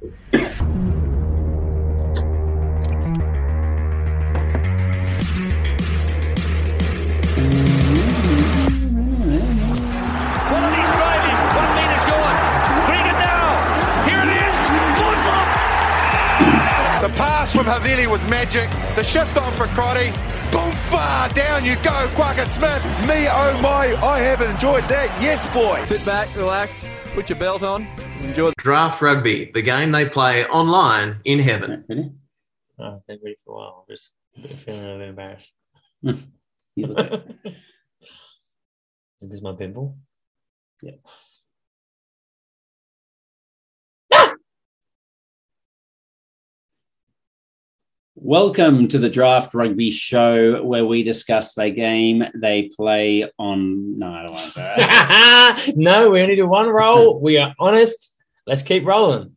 The pass from Havili was magic. The shift on for Crotty. Boom, far down you go, Quackett Smith. Me, oh my, I have enjoyed that. Yes, boy. Sit back, relax, put your belt on, enjoy. Draft Rugby, the game they play online in heaven. Ready? Oh, I've been ready for a while. I'm just feeling a little bit embarrassed. You look- Is this my pimple? Yeah. Ah! Welcome to the Draft Rugby Show, where we discuss the game they play on. No, I don't want to that. no, we only do one roll. We are honest. Let's keep rolling.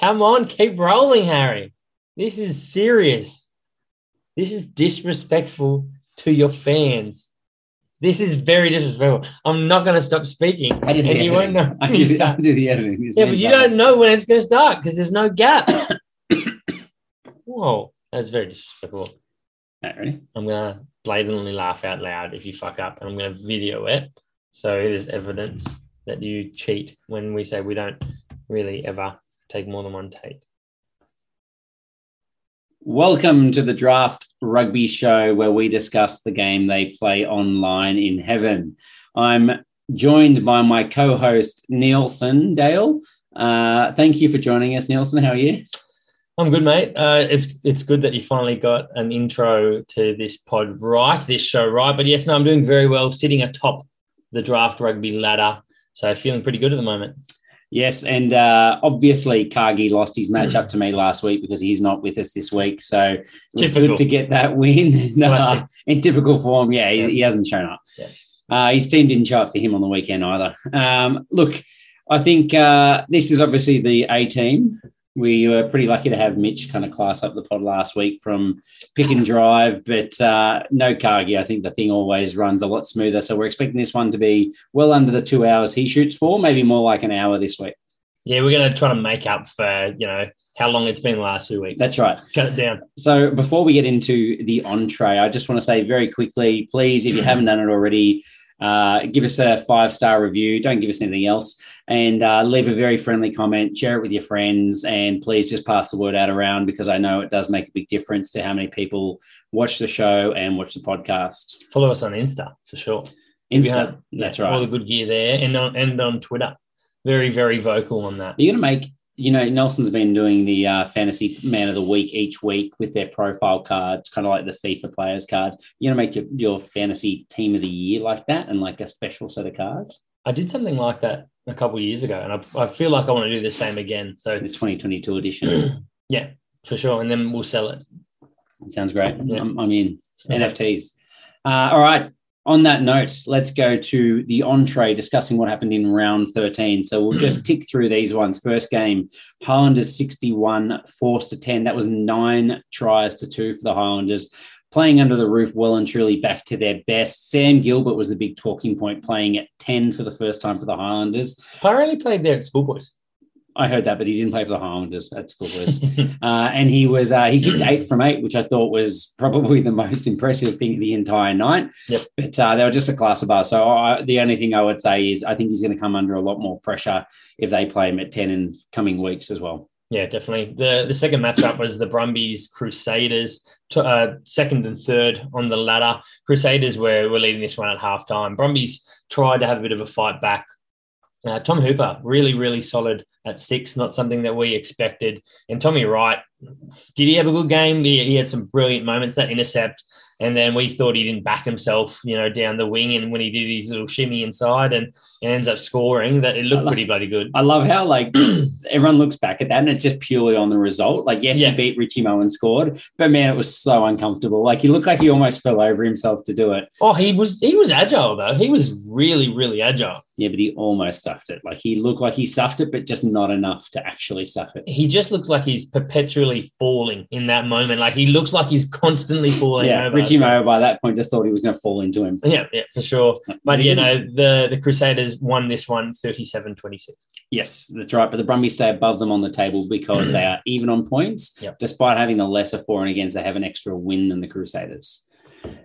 Come on, keep rolling, Harry. This is serious. This is disrespectful to your fans. This is very disrespectful. I'm not going to stop speaking. I did the and you won't know. I do, I do the editing. It's yeah, but you done. don't know when it's going to start because there's no gap. Whoa, that's very disrespectful. Alright, ready? I'm gonna blatantly laugh out loud if you fuck up, and I'm gonna video it so there's evidence that you cheat when we say we don't really ever take more than one take. Welcome to the Draft Rugby Show, where we discuss the game they play online in heaven. I'm joined by my co host, Nelson Dale. Uh, thank you for joining us, Nelson. How are you? I'm good, mate. Uh, it's it's good that you finally got an intro to this pod right, this show right. But yes, no, I'm doing very well, sitting atop the draft rugby ladder, so feeling pretty good at the moment. Yes, and uh, obviously Cargie lost his match up to me last week because he's not with us this week. So Typical. good to get that win. No, in typical form, yeah, he, Yeah. he hasn't shown up. Yeah. Uh, his team didn't show up for him on the weekend either. Um, look, I think uh, this is obviously the A team. We were pretty lucky to have Mitch kind of class up the pod last week from pick and drive, but uh, no Cargie. I think the thing always runs a lot smoother. So we're expecting this one to be well under the two hours he shoots for, maybe more like an hour this week. Yeah, we're gonna try to make up for you know how long it's been the last two weeks. That's right. Shut it down. So before we get into the entree, I just want to say very quickly, please, if you haven't done it already, uh, give us a five star review. Don't give us anything else, and uh, leave a very friendly comment. Share it with your friends, and please just pass the word out around because I know it does make a big difference to how many people watch the show and watch the podcast. Follow us on Insta for sure. Insta, Yeah, that's All right. the good gear there, and on and on Twitter. Very very vocal on that. You're going to make, you know, Nelson's been doing the uh, fantasy man of the week each week with their profile cards, kind of like the FIFA players cards. Going to make your, your fantasy team of the year like that and like a special set of cards, I did something like that a couple of years ago, and I, I feel like I want to do the same again. So the 2022 edition. yeah, for sure, and then we'll sell it. Sounds great. Yeah. I'm, I'm in. NFTs. Uh, all right. On that note, let's go to the entree discussing what happened in round 13. So we'll just hmm. tick through these ones. First game, Highlanders 61, forced to 10. That was nine tries to two for the Highlanders. Playing under the roof, well and truly back to their best. Sam Gilbert was the big talking point, playing at 10 for the first time for the Highlanders. Pyre only played there at Schoolboys. I heard that, but he didn't play for the Highlanders at Schoolboys. Uh, and he was uh, he kicked eight from eight, which I thought was probably the most impressive thing the entire night. Yep. But uh, they were just a class above. So I, the only thing I would say is I think he's going to come under a lot more pressure if they play him at ten in coming weeks as well. Yeah, definitely. The the second matchup was the Brumbies Crusaders, to, uh, second and third on the ladder. Crusaders were, were leading this one at halftime. Brumbies tried to have a bit of a fight back. Uh, Tom Hooper, really, really solid at six, not something that we expected. And Tommy Wright, did he have a good game? He, he had some brilliant moments, that intercept. And then we thought he didn't back himself, you know, down the wing. And when he did his little shimmy inside and, and ends up scoring, that it looked love- pretty bloody good. I love how like everyone looks back at that and it's just purely on the result. Like yes, Yeah. he beat Richie Mo and scored, but man, it was so uncomfortable. Like he looked like he almost fell over himself to do it. Oh, he was he was agile though. He was really really agile. Yeah, but he almost stuffed it. Like he looked like he stuffed it, but just not enough to actually stuff it. He just looks like he's perpetually falling in that moment. Like he looks like he's constantly falling Yeah, over. Richie Mayo by that point just thought he was going to fall into him. Yeah, yeah, for sure. But you know, the the Crusaders won this one 37-26. Yes, that's right. But the Brumbies stay above them on the table because they are even on points. Yep. Despite having the lesser for and against, they have an extra win than the Crusaders.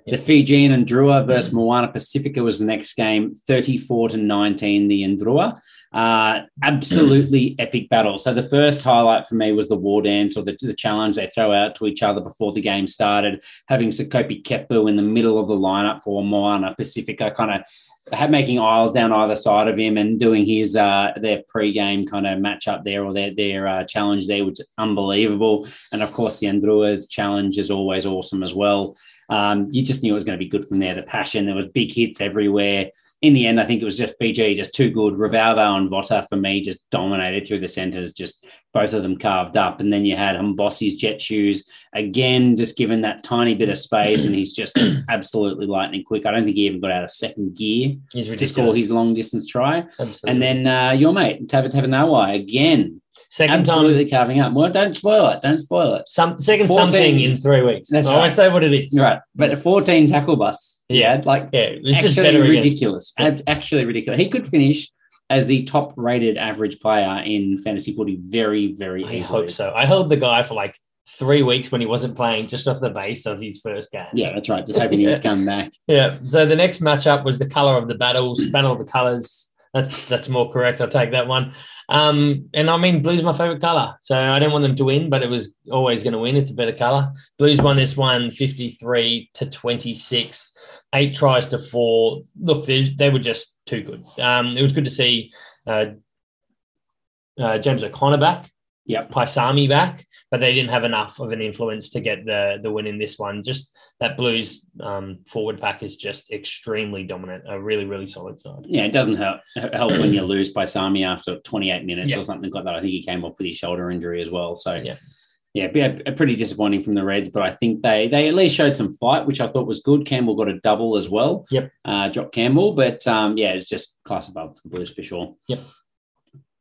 The Fijian and Drua versus Moana Pacifica was the next game, 34 to 19, the Ndrua. Uh, absolutely epic battle. So the first highlight for me was the war dance or the, the challenge they throw out to each other before the game started, having Sekope Kepu in the middle of the lineup for Moana Pacifica, kind of had making aisles down either side of him and doing his uh their pre-game kind of match up there or their their uh, challenge there, which is unbelievable. And of course, the Andrua's challenge is always awesome as well. Um, you just knew it was going to be good from there. The passion, there was big hits everywhere. In the end, I think it was just Fiji just too good. Ravouvou and Vota for me just dominated through the centres, just both of them carved up. And then you had Habosi's jet shoes again, just given that tiny bit of space, and he's just absolutely lightning quick. I don't think he even got out of second gear to score his long distance try. Absolutely. And then uh, your mate Tavatavanawai again, second absolutely time, carving up. Well, don't spoil it. Don't spoil it. some second 14. something in three weeks. That's I right. won't say what it is. Right, but a 14 tackle bus. Yeah. like Yeah, it's just better ridiculous. Actually ridiculous. He could finish as the top rated average player in fantasy footy very, very I easily. hope so. I held the guy for like three weeks when he wasn't playing, just off the base of his first game. Yeah, that's right. Just hoping he would come back. Yeah. So the next matchup was the color of the battles, battle of the colors. That's that's more correct. I'll take that one. Um, and I mean, blue's my favorite color, so I didn't want them to win, but it was always going to win. It's a better color. Blues won this one 53 to 26, eight tries to four. Look, they, they were just too good. Um, it was good to see uh, uh, James O'Connor back. Yep. Paisami back, but they didn't have enough of an influence to get the the win in this one. Just that Blues um, forward pack is just extremely dominant. A really really solid side. Yeah, it doesn't help help when you lose by Sami after 28 minutes Yeah. or something like that. I think he came off with his shoulder injury as well. So Yeah. yeah, yeah, a- pretty disappointing from the Reds, but I think they they at least showed some fight, which I thought was good. Campbell got a double as well. Yep. Uh, Jock Campbell, but um, yeah, it's just class above the Blues for sure. Yep.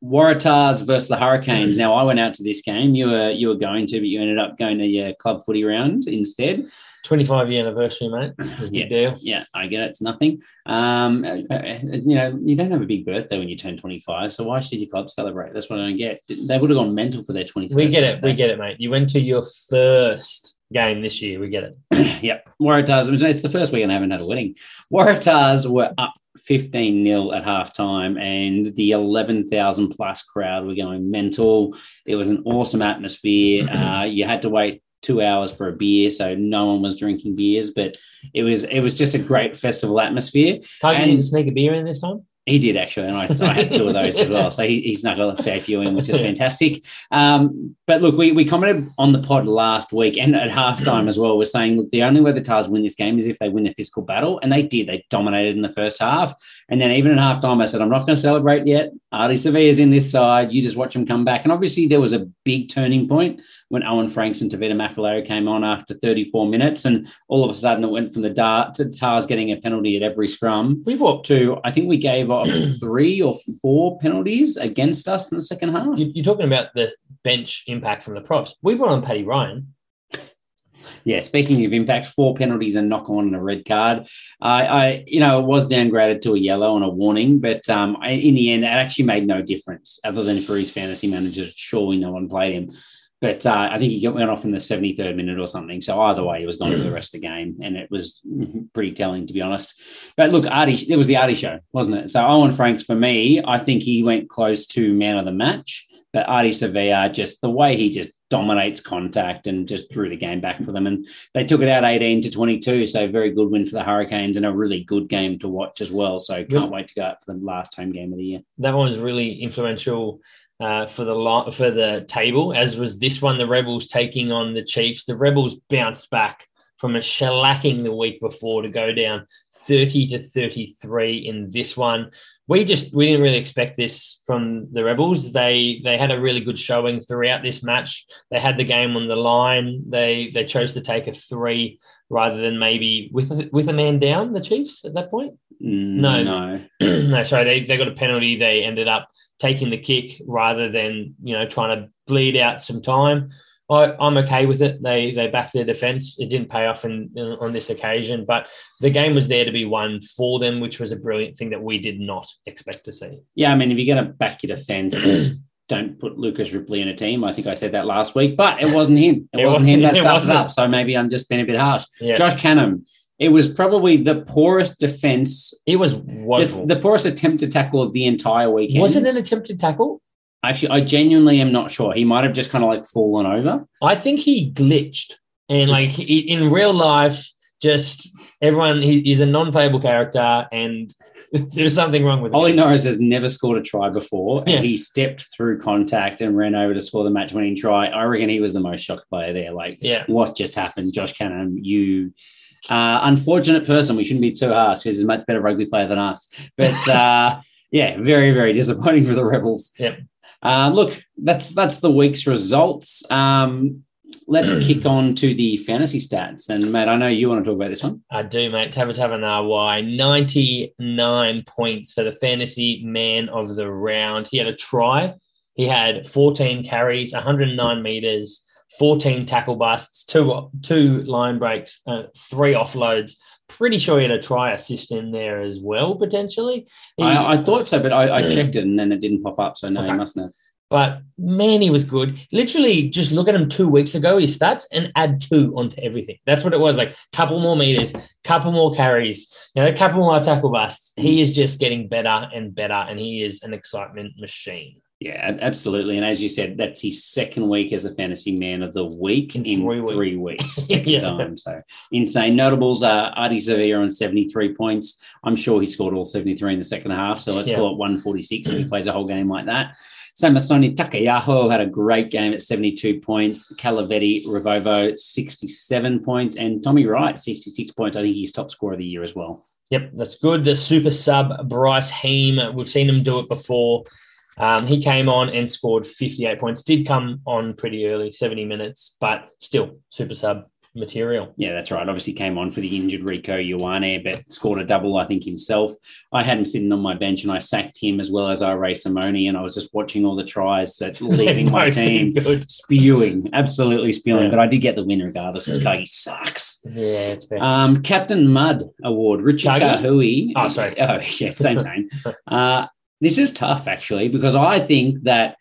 Waratahs versus the Hurricanes. Now I went out to this game. You were you were going to, but you ended up going to your club footy round instead. Twenty five year anniversary, mate. Yeah. Deal. Yeah, I get it. It's nothing. Um, uh, uh, you know, you don't have a big birthday when you turn 25. So why should your club celebrate? That's what I don't get. They would have gone mental for their 25th. We get it. We get it, mate. You went to your first game this year. We get it. yep. Waratahs, it's the first weekend I haven't had a wedding. Waratahs were up 15 nil at halftime, and the 11,000 plus crowd were going mental. It was an awesome atmosphere. Uh, you had to wait two hours for a beer, so no one was drinking beers, but it was it was just a great festival atmosphere. Tiger And- didn't sneak a beer in this time. He did actually, and I, I had two of those as well. So he, he snuck a fair few in, which is fantastic. Um, but look, we, we commented on the pod last week and at halftime as well. We're saying look, the only way the Tars win this game is if they win the physical battle, and they did. They dominated in the first half, and then even at halftime, I said, "I'm not going to celebrate yet. Ardie Savea's in this side. You just watch them come back." And obviously, there was a big turning point when Owen Franks and Tavita Mafalari came on after 34 minutes, and all of a sudden it went from the dart to Tars getting a penalty at every scrum We walked. to I think we gave off three or four penalties against us in the second half. You- You're talking about the bench impact from the props. We brought on Paddy Ryan. Yeah, speaking of impact, four penalties and knock on and a red card. I, I, you know, it was downgraded to a yellow and a warning, but um, I, in the end, it actually made no difference other than for his fantasy manager. Surely no one played him. But uh, I think he got went off in the 73rd minute or something. So either way, he was gone for the rest of the game. And it was pretty telling, to be honest. But look, Ardie, it was the Ardie show, wasn't it? So Owen Franks, for me, I think he went close to man of the match. But Ardie Savea, just the way he just dominates contact and just drew the game back for them. And they took it out 18 to 22. So very good win for the Hurricanes and a really good game to watch as well. So can't wait to go out for the last home game of the year. That one was really influential uh, for the for the table, as was this one. The Rebels taking on the Chiefs. The Rebels bounced back from a shellacking the week before to go down 30 to 33 in this one. We just we didn't really expect this from the Rebels. They they had a really good showing throughout this match. They had the game on the line. They they chose to take a three rather than maybe with a, with a man down. The Chiefs at that point. Mm, no, No. no. no, sorry, they, they got a penalty. They ended up taking the kick rather than you know trying to bleed out some time. I, I'm okay with it. They they backed their defense. It didn't pay off in, in- on this occasion, but the game was there to be won for them, which was a brilliant thing that we did not expect to see. Yeah, I mean, if you're going to back your defense, don't put Lucas Ripley in a team. I think I said that last week, but it wasn't him. It, It wasn't him that wasn't- stuffed up. So maybe I'm just being a bit harsh. Yeah, Josh Canham. It was probably the poorest defense, it was the, the poorest attempt to tackle of the entire weekend. was it an attempted tackle? Actually, I genuinely am not sure. He might have just kind of like fallen over. I think he glitched, and like he, in real life, just everyone he, he's a non-playable character, and there's something wrong with Ollie him. Norris has never scored a try before, Yeah. and he stepped through contact and ran over to score the match-winning try. I reckon he was the most shocked player there. Like, Yeah. what just happened, Josh Canham? You uh, unfortunate person. We shouldn't be too harsh because he's a much better rugby player than us. But uh, yeah, very very disappointing for the Rebels. Yep. Uh, look, that's that's the week's results. Um, let's kick on to the fantasy stats. And Matt, I know you want to talk about this one. I do, mate. Tavatava Y, 99 points for the fantasy man of the round. He had a try. He had 14 carries, 109 meters, 14 tackle busts, two two line breaks, uh, three offloads. Pretty sure he had a try assist in there as well, potentially. He- I, I thought so, but I, I checked it and then it didn't pop up. So no, Okay. he mustn't have. But man, he was good. Literally, just look at him two weeks ago, his stats, and add two onto everything. That's what it was. Like couple more meters, couple more carries, you know, a couple more tackle busts. He mm. is just getting better and better, and he is an excitement machine. Yeah, absolutely. And as you said, that's his second week as a fantasy man of the week in, In three, three weeks. weeks. Second Yeah. time. So insane. Notables are Ardie Savea on 73 points. I'm sure he scored all 73 in the second half. So let's Yeah. call it 146 if he plays a whole game like that. Samisoni Taukei'aho had a great game at 72 points. Kalaveti Ravouvou 67 points. And Tommy Wright 66 points. I think he's top scorer of the year as well. Yep, that's good. The super sub Bryce Heem, we've seen him do it before. Um, he came on and scored 58 points. Did come on pretty early, 70 minutes, but still super sub material. Yeah, that's right. Obviously came on for the injured Rieko Ioane, but scored a double, I think, himself. I had him sitting on my bench and I sacked him as well as I Ray Simone, and I was just watching all the tries that's leaving my team Good. spewing, absolutely spewing. Yeah. But I did get the win regardless because Cargie sucks. Yeah, it's fair. Um, Captain Mud Award, Richard? Kahui. Oh, sorry. Oh, yeah, same, same. uh, this is tough, actually, because I think that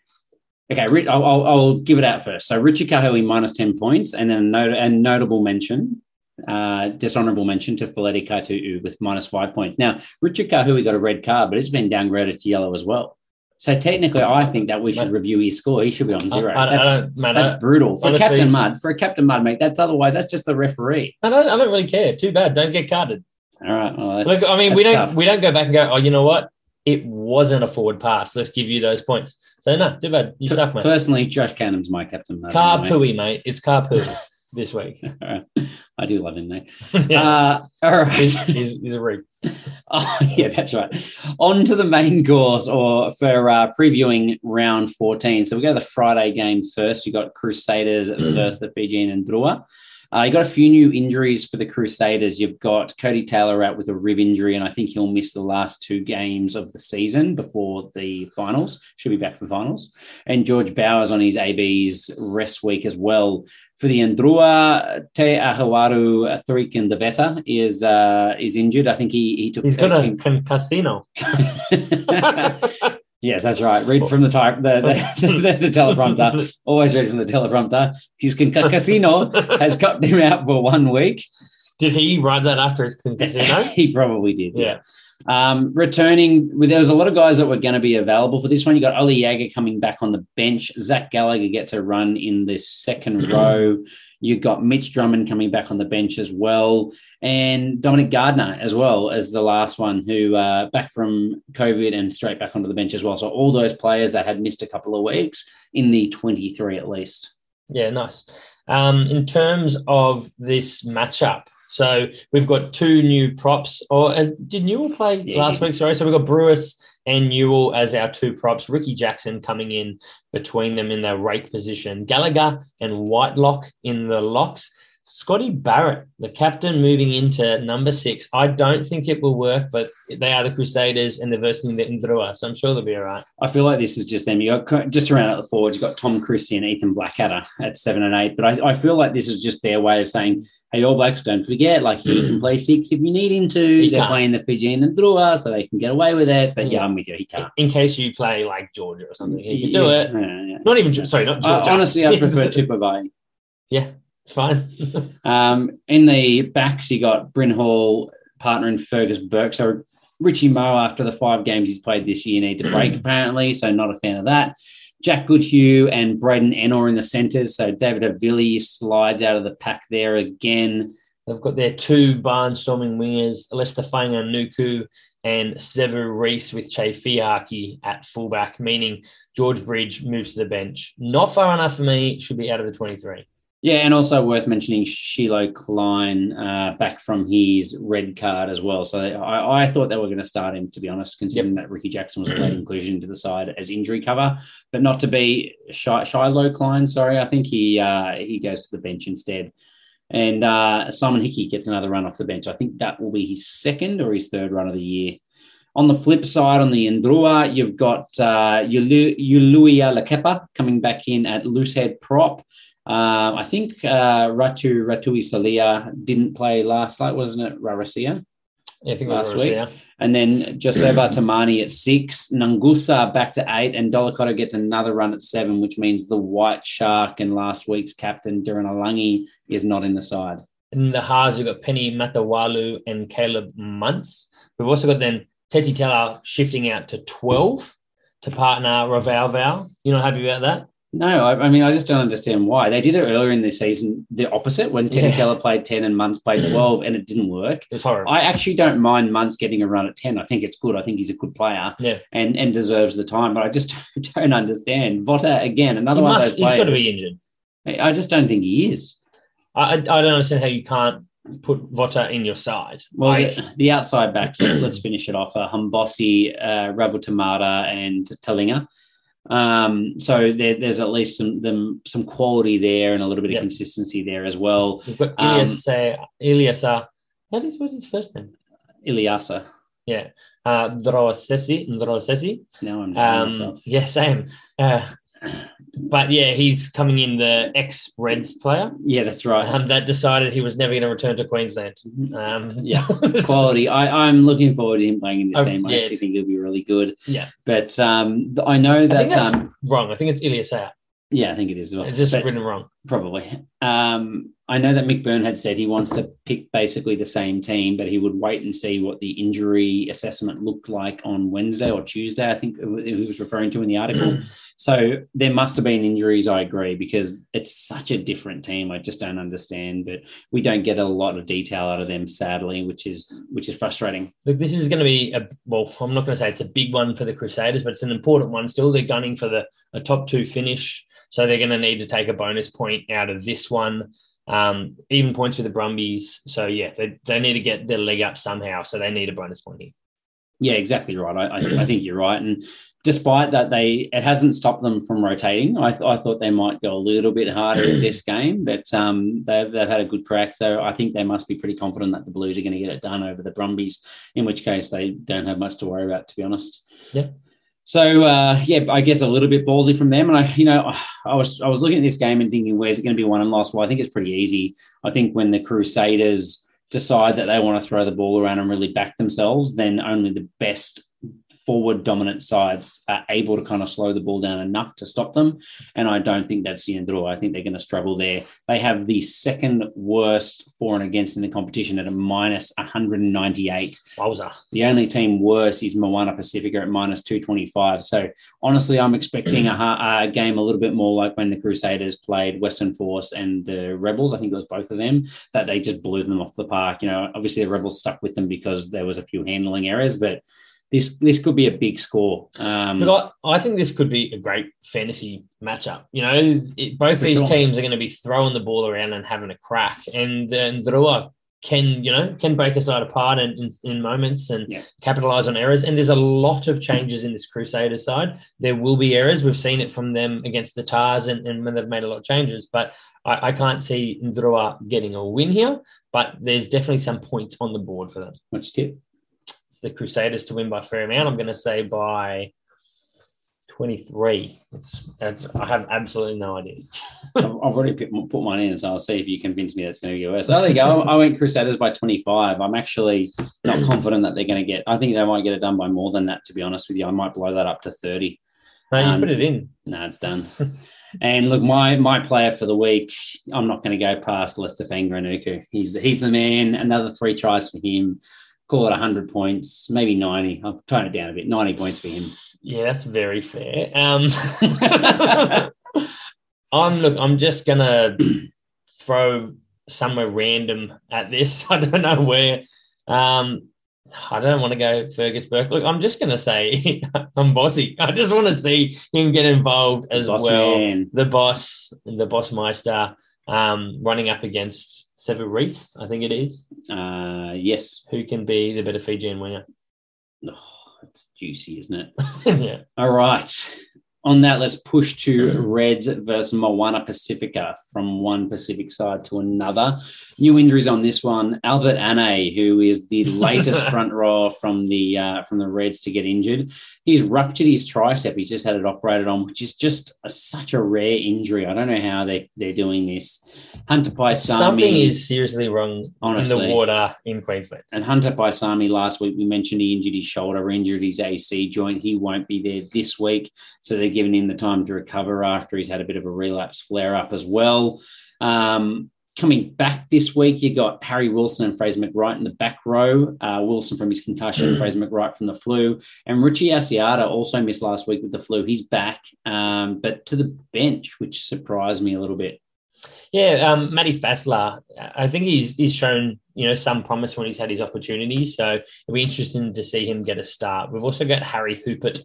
Okay, I'll, I'll, I'll give it out first. So Richard Kahui minus 10 points, and then a, not- a notable mention, uh, dishonorable mention to Feleti Kaitu'u with minus five points. Now, Richard Kahui got a red card, but it's been downgraded to yellow as well. So technically, I think that we should Mate. review his score. He should be on zero. I- I that's don't, man, that's I, brutal for honestly- Captain Mud. For a Captain Mud, mate, that's otherwise that's just the referee. I don't, I don't really care. Too bad. Don't get carded. All right. Well, Look, I mean, we don't tough. we don't go back and go. Oh, you know what? It wasn't a forward pass. Let's give you those points. So no, too bad. You suck, mate. Personally, Josh Canham's my Captain Mud. Car pooey, mate. It's car pooey this week. Right. I do love him, mate. yeah. Uh, all right. he's, he's, he's a rig. Oh, yeah, that's right. On to the main course or for uh, previewing round 14. So we go to the Friday game first. You got Crusaders versus the Fijian and Drua. Uh, you got a few new injuries for the Crusaders. You've got Codie Taylor out with a rib injury, and I think he'll miss the last two games of the season before the finals. Should be back for finals. And George Bowers on his AB's rest week as well. For the Andrua, Te Ahawaru Thurikin Deveta is uh, is injured. I think he he took. He's got a con- casino. yes, that's right. Read from the type the the, the, the teleprompter. Always read from the teleprompter. His casino has cut him out for one week. Did he write that after his casino? he probably did. Yeah. Um, returning, there was a lot of guys that were going to be available for this one. You got Oli Jager coming back on the bench. Zach Gallagher gets a run in the second row. You got Mitch Drummond coming back on the bench as well, and Dominic Gardner as well as the last one who uh, back from COVID and straight back onto the bench as well. So all those players that had missed a couple of weeks in the twenty-three at least. Yeah, nice. Um, in terms of this matchup, so we've got two new props. Or uh, did Newell play Yeah, last week? Sorry, so we've got Brewis and Newell as our two props. Ricky Jackson coming in between them in their rake position. Gallagher and Whitelock in the locks. Scotty Barrett, the captain, moving into number six. I don't think it will work, but they are the Crusaders and they're versing the Indrua, so I'm sure they'll be all right. I feel like this is just them. You got just around at the forwards, you've got Tom Christie and Ethan Blackadder at seven and eight. But I, I feel like this is just their way of saying, hey, All Blacks, don't forget, like he can play six if you need him to. He They're can't. playing the Fijian and Drua, so they can get away with it. But yeah, I'm with you. He can't. In case you play like Georgia or something, he can do it. yeah, yeah. Not even, sorry, not I- Georgia. honestly, I prefer Tupovai. Yeah, it's fine. Um, in the backs, you got Bryn Hall, partner in Fergus Burke. So Richie Moe, after the five games he's played this year, needs a break apparently. So not a fan of that. Jack Goodhue and Braydon Ennor in the centres. So David Havili slides out of the pack there again. They've got their two barnstorming wingers, Leicester Fainga'anuku and Sevu Reece with Chay Fihaki at fullback, meaning George Bridge moves to the bench. Not far enough for me, should be out of the 23. Yeah, and also worth mentioning Shilo Klein uh, back from his red card as well. So I, I thought they were going to start him, to be honest, considering that Ricky Jackson was a late inclusion to the side as injury cover, but not to be Shi- Shilo Klein. Sorry, I think he uh, he goes to the bench instead. And uh, Simon Hickey gets another run off the bench. I think that will be his second or his third run of the year. On the flip side, on the Indrua, you've got uh, Yulu- Yuluia Lakepa coming back in at loosehead prop. Um, I think uh, Ratu Ratui Salia didn't play last night, wasn't it? Rarasia. Yeah, I think Last week. And then Joseba Tamani at six, Nangusa back to eight, and Dolakoto gets another run at seven, which means the White Shark and last week's captain, Derenalagi, is not in the side. In the halves, we've got Peni Matawalu and Caleb Muntz. We've also got then Teti Tela shifting out to 12 to partner Ravouvou. You're not happy about that? No, I, I mean, I just don't understand why. They did it earlier in the season, the opposite, when Teddy Yeah. Keller played 10 and Muntz played 12, and it didn't work. It's horrible. I actually don't mind Muntz getting a run at 10. I think it's good. I think he's a good player Yeah. and, and deserves the time, but I just don't understand. Vota, again, another He one must, of those he's players. got to be injured. I just don't think he is. I, I don't understand how you can't put Vota in your side. Well, Like, the, the outside backs, let's finish it off. Uh, Habosi, uh, Ravutaumada, and Taliga. Um, so there, there's at least some them, some quality there and a little bit Yeah. of consistency there as well. we've got um, Ilias, uh, Iliasa. What is what's his first name? Iliasa. Yeah, uh, Drosesi, Drosesi. Now I'm Um, myself. yeah, same. Uh, but yeah, he's coming in the ex Reds player Yeah, that's right. um, that decided he was never going to return to Queensland. Um, Yeah. quality. I, I'm looking forward to him playing in this Oh, team. I yeah, actually think he'll be really good. Yeah. But um, I know I that. that's um, wrong. I think it's Ilias out. yeah, I think it is. as well. It's just But- written wrong. Probably. Um, I know that Mick Byrne had said he wants to pick basically the same team, but he would wait and see what the injury assessment looked like on Wednesday or Tuesday. I think he was referring to in the article. Mm. so there must have been injuries. I agree because it's such a different team. I just don't understand, but we don't get a lot of detail out of them, sadly, which is which is frustrating. Look, this is going to be a well. I'm not going to say it's a big one for the Crusaders, but it's an important one. Still, they're gunning for the a top two finish, so they're going to need to take a bonus point out of this one. Um, even points with the Brumbies. So yeah, they, they need to get their leg up somehow. So they need a bonus point here. Yeah, exactly right. I, I, I think you're right. And despite that, they it hasn't stopped them from rotating. I, th- I thought they might go a little bit harder in this game, but um, they've, they've had a good crack. So I think they must be pretty confident that the Blues are going to get it done over the Brumbies, in which case they don't have much to worry about, to be honest. Yeah. So uh, yeah, I guess a little bit ballsy from them. And I, you know, I was I was looking at this game and thinking, where's it going to be won and lost? Well, I think it's pretty easy. I think when the Crusaders decide that they want to throw the ball around and really back themselves, then only the best forward dominant sides are able to kind of slow the ball down enough to stop them. And I don't think that's the end all. I think they're going to struggle there. They have the second worst for and against in the competition at a minus 198. Wowza. The only team worse is Moana Pacifica at minus 225. So honestly, I'm expecting a, a game a little bit more like when the Crusaders played Western Force and the Rebels. I think it was both of them that they just blew them off the park. You know, obviously the Rebels stuck with them because there was a few handling errors, but this this could be a big score. Um, Look, I, I think this could be a great fantasy matchup. You know, it, both these sure. teams are going to be throwing the ball around and having a crack, and then Drua can you know can break a side apart in, in, in moments and Yeah. capitalize on errors. And there's a lot of changes in this Crusader side. There will be errors. We've seen it from them against the Tars and, and when they've made a lot of changes. But I, I can't see Ndrua getting a win here. But there's definitely some points on the board for them. What's tip? The Crusaders to win by fair amount. I'm going to say by 23. It's, it's I have absolutely no idea. I've I've already put, put mine in, so I'll see if you convince me that's going to be worse. Oh, there you go. I went Crusaders by 25. I'm actually not confident that they're going to get. I think they might get it done by more than that. To be honest with you, I might blow that up to 30. No, you Um, put it in. No, it's done. and look, my my player for the week, I'm not going to go past Leicester Fainga'anuku. He's he's the man. Another three tries for him. Call it 100 points, maybe 90. I'll tone it down a bit. 90 points for him. Yeah, that's very fair. Um, I'm look. I'm just gonna throw somewhere random at this. I don't know where. Um, I don't want to go Fergus Burke. Look, I'm just gonna say I'm bossy. I just want to see him get involved as Boss well. man. The boss, the boss meister, um, running up against Sevu Reece, I think it is, Uh, yes. who can be the better Fijian winger. Oh, it's juicy, isn't it? yeah. All right. On that, let's push to Reds versus Moana Pacifica from one Pacific side to another. New injuries on this one. Albert Ane, who is the latest front rower from the uh, from the Reds to get injured, he's ruptured his tricep. He's just had it operated on, which is just a, such a rare injury. I don't know how they they're doing this. Hunter Paisami, Something is seriously wrong honestly. in the water in Queensland. and Hunter Paisami last week, we mentioned he injured his shoulder, injured his AC joint. He won't be there this week. So they're giving him the time to recover after he's had a bit of a relapse flare up as well. Um, coming back this week, you got Harry Wilson and Fraser McReight in the back row. Uh, Wilson from his concussion, Fraser McReight from the flu. And Richie Asiata also missed last week with the flu. He's back, um, but to the bench, which surprised me a little bit. Yeah, um, Matty Faessler, I think he's he's shown you know some promise when he's had his opportunities. So it'll be interesting to see him get a start. We've also got Harry Hoopert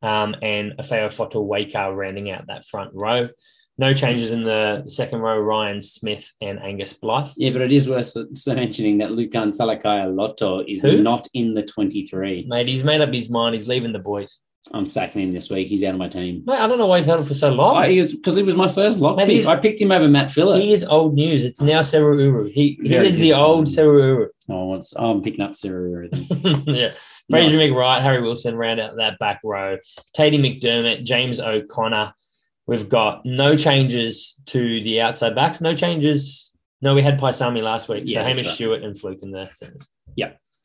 um, and Feao Fotuaika rounding out that front row. No changes in the second row. Ryan Smith and Angus Blythe. Yeah, but it is worth mentioning that Lukhan Salakaia-Loto is Who? not in the 23. Mate, he's made up his mind. He's leaving the boys. I'm sacking him this week. He's out of my team. Mate, I don't know why you've held him for so long. Because he was my first lock Mate, pick. I picked him over Matt Phillips. he is old news. It's now Seru He, he Very is the old Seru Oh, what's, oh, I'm picking up Sarah. then. yeah. Fraser McReight, Harry Wilson round out that back row. Tate McDermott, James O'Connor. We've got no changes to the outside backs. No changes. No, we had Paisami last week. Yeah, so Hamish right. Stewart and Flook in the centres.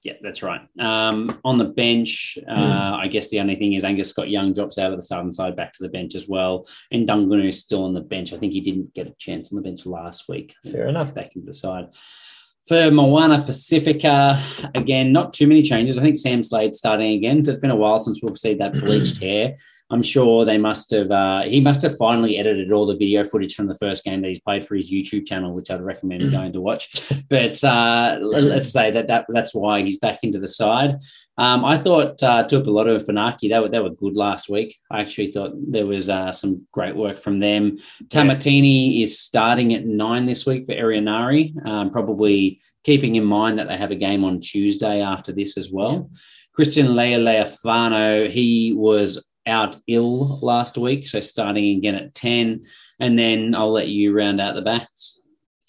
Yeah, that's right. Um, on the bench, uh, I guess the only thing is Angus Scott Young drops out of the southern side back to the bench as well. And Daugunu is still on the bench. I think he didn't get a chance on the bench last week. Fair enough. Back into the side. For Moana Pacifica, again, not too many changes. I think Sam Slade's starting again. So it's been a while since we've seen that bleached hair. I'm sure they must have, uh, he must have finally edited all the video footage from the first game that he's played for his YouTube channel, which I'd recommend going to watch. But uh, let's say that, that that's why he's back into the side. Um, I thought uh, and Fanaki, they were, they were good last week. I actually thought there was uh, some great work from them. Tamatini is starting at nine this week for Arianari, um, probably keeping in mind that they have a game on Tuesday after this as well. Christian Leali'ifano, he was out ill last week, so starting again at 10. And then I'll let you round out the backs.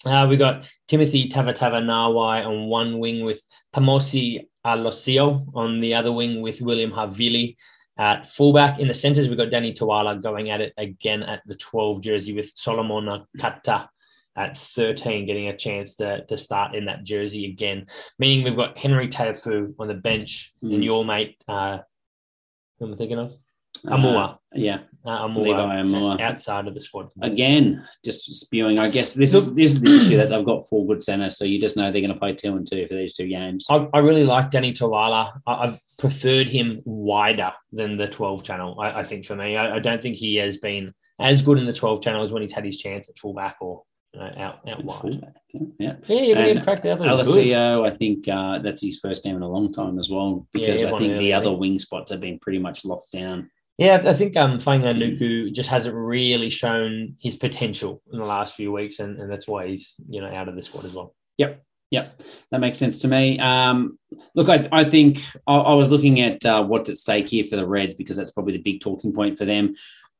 Uh, we got Timothy Tavatava Nawai on one wing with Pamosi Alosio on the other wing with William Havili at fullback. In the centres, we've got Danny Toala going at it again at the 12 jersey with Solomon Kata at 13, getting a chance to, to start in that jersey again. Meaning we've got Henry Taefu on the bench Mm. and your mate, uh, who am I thinking of? Aumua. Uh, yeah. Uh, Levi Aumua, Aumua. outside of the squad. Again, just spewing. I guess this is this is the issue that they've got four good centers, so you just know they're going to play two and two for these two games. I, I really like Danny Toala. I, I've preferred him wider than the 12 channel. I, I think for me, I, I don't think he has been as good in the 12 channel as when he's had his chance at fullback or you know, out out wide. Fullback, Yeah. Yeah, yeah, he And had the other. It good. LSEO, I think uh, that's his first game in a long time as well, because I think the other wing spots have been pretty much locked down. Yeah, I think um, Fainga Nuku just hasn't really shown his potential in the last few weeks, and, and that's why he's you know out of the squad as well. Yep. Yep, that makes sense to me. Um, look, I, I think I, I, was looking at uh, what's at stake here for the Reds because that's probably the big talking point for them.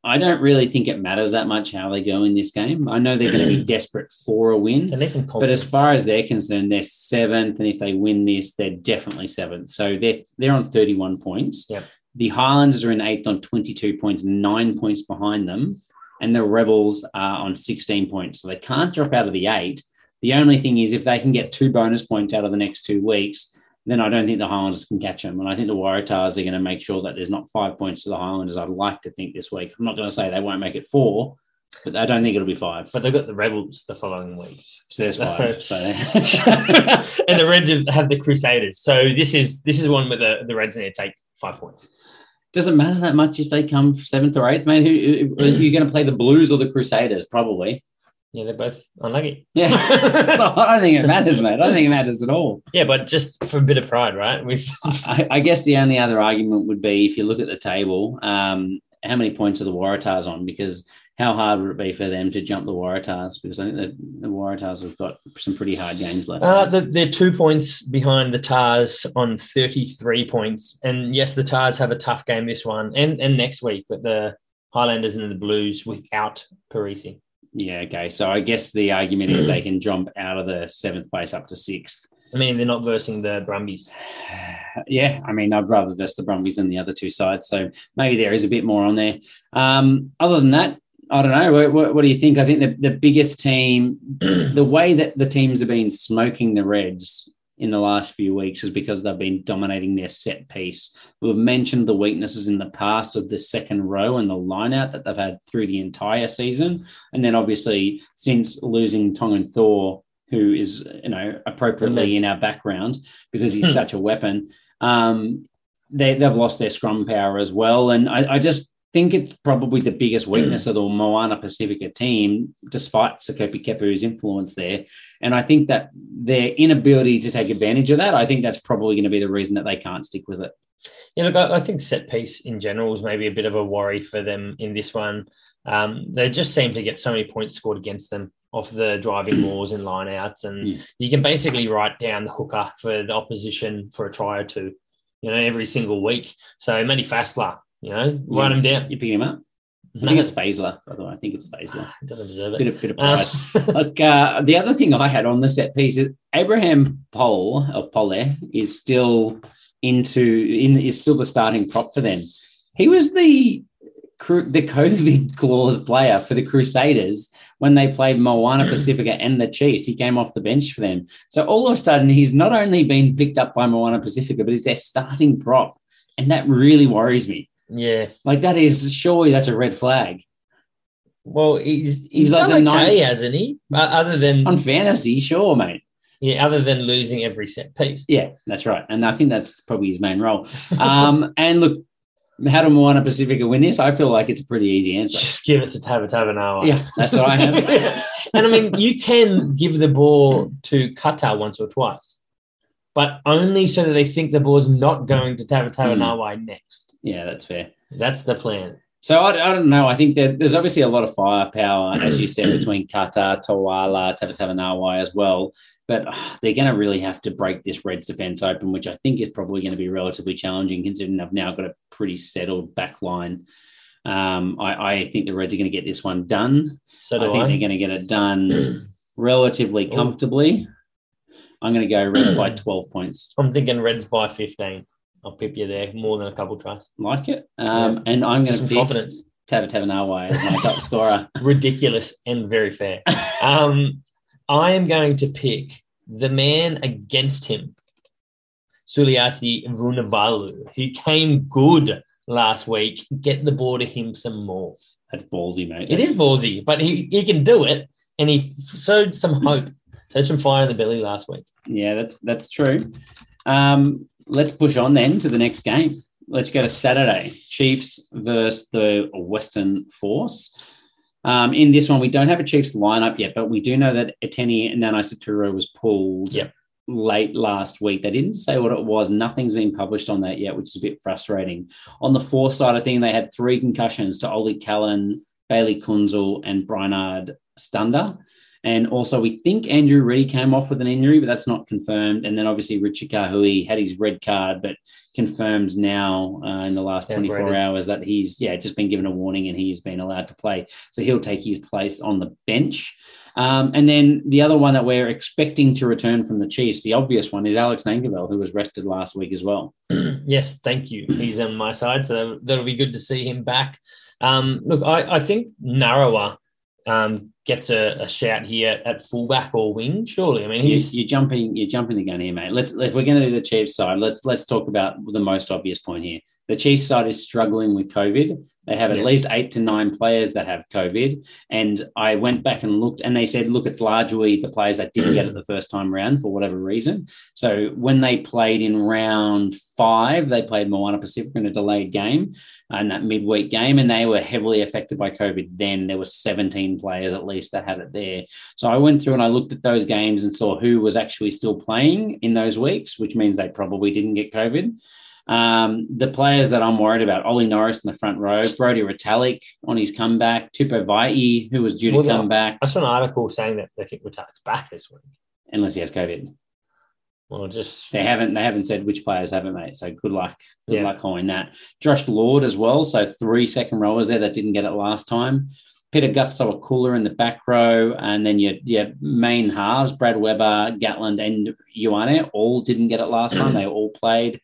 I don't really think it matters that much how they go in this game. I know they're going to be desperate for a win, but as far as they're concerned, they're seventh, and if they win this, they're definitely seventh. So they're they're on thirty-one points. Yep. The Highlanders are in eighth on twenty-two points, nine points behind them, and the Rebels are on sixteen points. So they can't drop out of the eight the only thing is, if they can get two bonus points out of the next two weeks, then I don't think the Highlanders can catch them. And I think the Waratahs are going to make sure that there's not five points to the Highlanders. I'd like to think this week. I'm not going to say they won't make it four, but I don't think it'll be five. But they've got the Rebels the following week. So there's five. so and the Reds have the Crusaders. So this is this is one where the, the Reds need to take five points. Doesn't matter that much if they come seventh or eighth, mate. Who, who, are you going to play the Blues or the Crusaders? Probably. Yeah, they're both unlucky. Yeah. so I don't think it matters, mate. I don't think it matters at all. Yeah, but just for a bit of pride, right? We've I, I, guess the only other argument would be if you look at the table, um, how many points are the Waratahs on? Because how hard would it be for them to jump the Waratahs? Because I think the, the Waratahs have got some pretty hard games left. Uh, they're two points behind the Tars on 33 points. And yes, the Tars have a tough game this one and, and next week, but the Highlanders and the Blues without Parisi. Yeah, okay. So I guess the argument is they can jump out of the seventh place up to sixth. I mean, they're not versing the Brumbies. yeah, I mean, I'd rather verse the Brumbies than the other two sides. So maybe there is a bit more on there. Um, other than that, I don't know. What, what, what, do you think? I think the, the biggest team, the way that the teams have been smoking the Reds in the last few weeks is because they've been dominating their set piece. We've mentioned the weaknesses in the past of the second row and the lineout that they've had through the entire season. And then obviously since losing Tongan Thor, who is, you know, appropriately in our background because he's such a weapon, um, they, they've lost their scrum power as well. And I, I just think it's probably the biggest hmm. weakness mm. of the Moana Pacifica team, despite Sekope Kepu's influence there. And I think that their inability to take advantage of that, I think that's probably going to be the reason that they can't stick with it. Yeah, look, I, think set piece in general is maybe a bit of a worry for them in this one. Um, they just seem to get so many points scored against them off the driving wars and lineouts, and mm. you can basically write down the hooker for the opposition for a try or two, you know, every single week. So Matty Faessler, you know, yeah. run him down. You pick him up. I think it's Faisler, by the way. I think it's Faisler. Doesn't deserve it. Bit of, bit of pride. Uh, Look, uh, the other thing I had on the set piece is Abraham Pole or Pole is still into in is still the starting prop for them. He was the the COVID clause player for the Crusaders when they played Moana Pacifica and the Chiefs. He came off the bench for them. So all of a sudden, he's not only been picked up by Moana Pacifica, but he's their starting prop. And that really worries me. Yeah. Like that is surely that's a red flag. Well, he's he's, he's like the okay, hasn't he? Uh, other than on fantasy, sure, mate. Yeah, other than losing every set piece. Yeah, that's right. And I think that's probably his main role. Um, and look, how do Moana Pacifica win this? I feel like it's a pretty easy answer. Just give it to Tavatavanawai. Yeah, that's what I have. and I mean, you can give the ball to Kata once or twice, but only so that they think the ball's not going to Tavatavanawai mm. next. Yeah, that's fair. That's the plan. So I, I don't know. I think that there's obviously a lot of firepower, as you said, between Kata, Toala, Tavatavanawai as well. But oh, they're going to really have to break this Reds defense open, which I think is probably going to be relatively challenging considering they've now got a pretty settled back line. Um, I, I, think the Reds are going to get this one done. So I think I. they're going to get it done relatively comfortably. I'm going to go Reds by 12 points. I'm thinking Reds by 15. I'll pip you there more than a couple tries. Like it. Um, yeah. And I'm going to pick confidence. Tavatavanawai as my top scorer. Ridiculous and very fair. Um, I am going to pick the man against him, Suliasi Vunivalu, who came good last week. Get the ball to him some more. That's ballsy, mate. It is ballsy, but he, he can do it. And he showed some hope, showed some fire in the belly last week. Yeah, that's that's true. Um, let's push on then to the next game. Let's go to Saturday. Chiefs versus the Western Force. Um, in this one, we don't have a Chiefs lineup yet, but we do know that Eteni Nanai was pulled yep. late last week. They didn't say what it was. Nothing's been published on that yet, which is a bit frustrating. On the Force side of thing, they had three concussions to Ollie Callan, Bailey Kuenzle, and Brynard Stander. And also, we think Andrew Ready came off with an injury, but that's not confirmed. And then obviously, Richie Kahui had his red card, but confirmed now uh, in the last 24 Downgraded. hours that he's, yeah, just been given a warning and he's been allowed to play. So he'll take his place on the bench. Um, and then the other one that we're expecting to return from the Chiefs, the obvious one, is Alex Nankivell, who was rested last week as well. yes, thank you. He's on my side, so that'll be good to see him back. Um, look, I, I think Narrower um, gets a, a shout here at fullback or wing. Surely, I mean he's you're jumping, you're jumping the gun here, mate. Let's if we're going to do the Chiefs side, let's let's talk about the most obvious point here. The Chiefs side is struggling with COVID. They have at Yeah. least eight to nine players that have COVID. And I went back and looked, and they said, look, it's largely the players that didn't get it the first time round for whatever reason. So when they played in round five, they played Moana Pacific in a delayed game uh, and that midweek game, and they were heavily affected by COVID. Then there were 17 players at least that had it there. So I went through and I looked at those games and saw who was actually still playing in those weeks, which means they probably didn't get COVID. Um, the players that I'm worried about, Ollie Norris in the front row, Brody Retallick on his comeback, Tupou Vaa'i, who was due to Well, come back, I saw an article saying that they think Retart's back this week. unless he has COVID. Well, just They haven't they haven't said which players haven't, mate. So good luck. Good Yeah. luck calling that. Josh Lord as well. So three second rowers there that didn't get it last time. Pita Gus Sowakula in the back row, and then your your main halves, Brad Weber, Gatland, and Ioane, all didn't get it last time. They all played.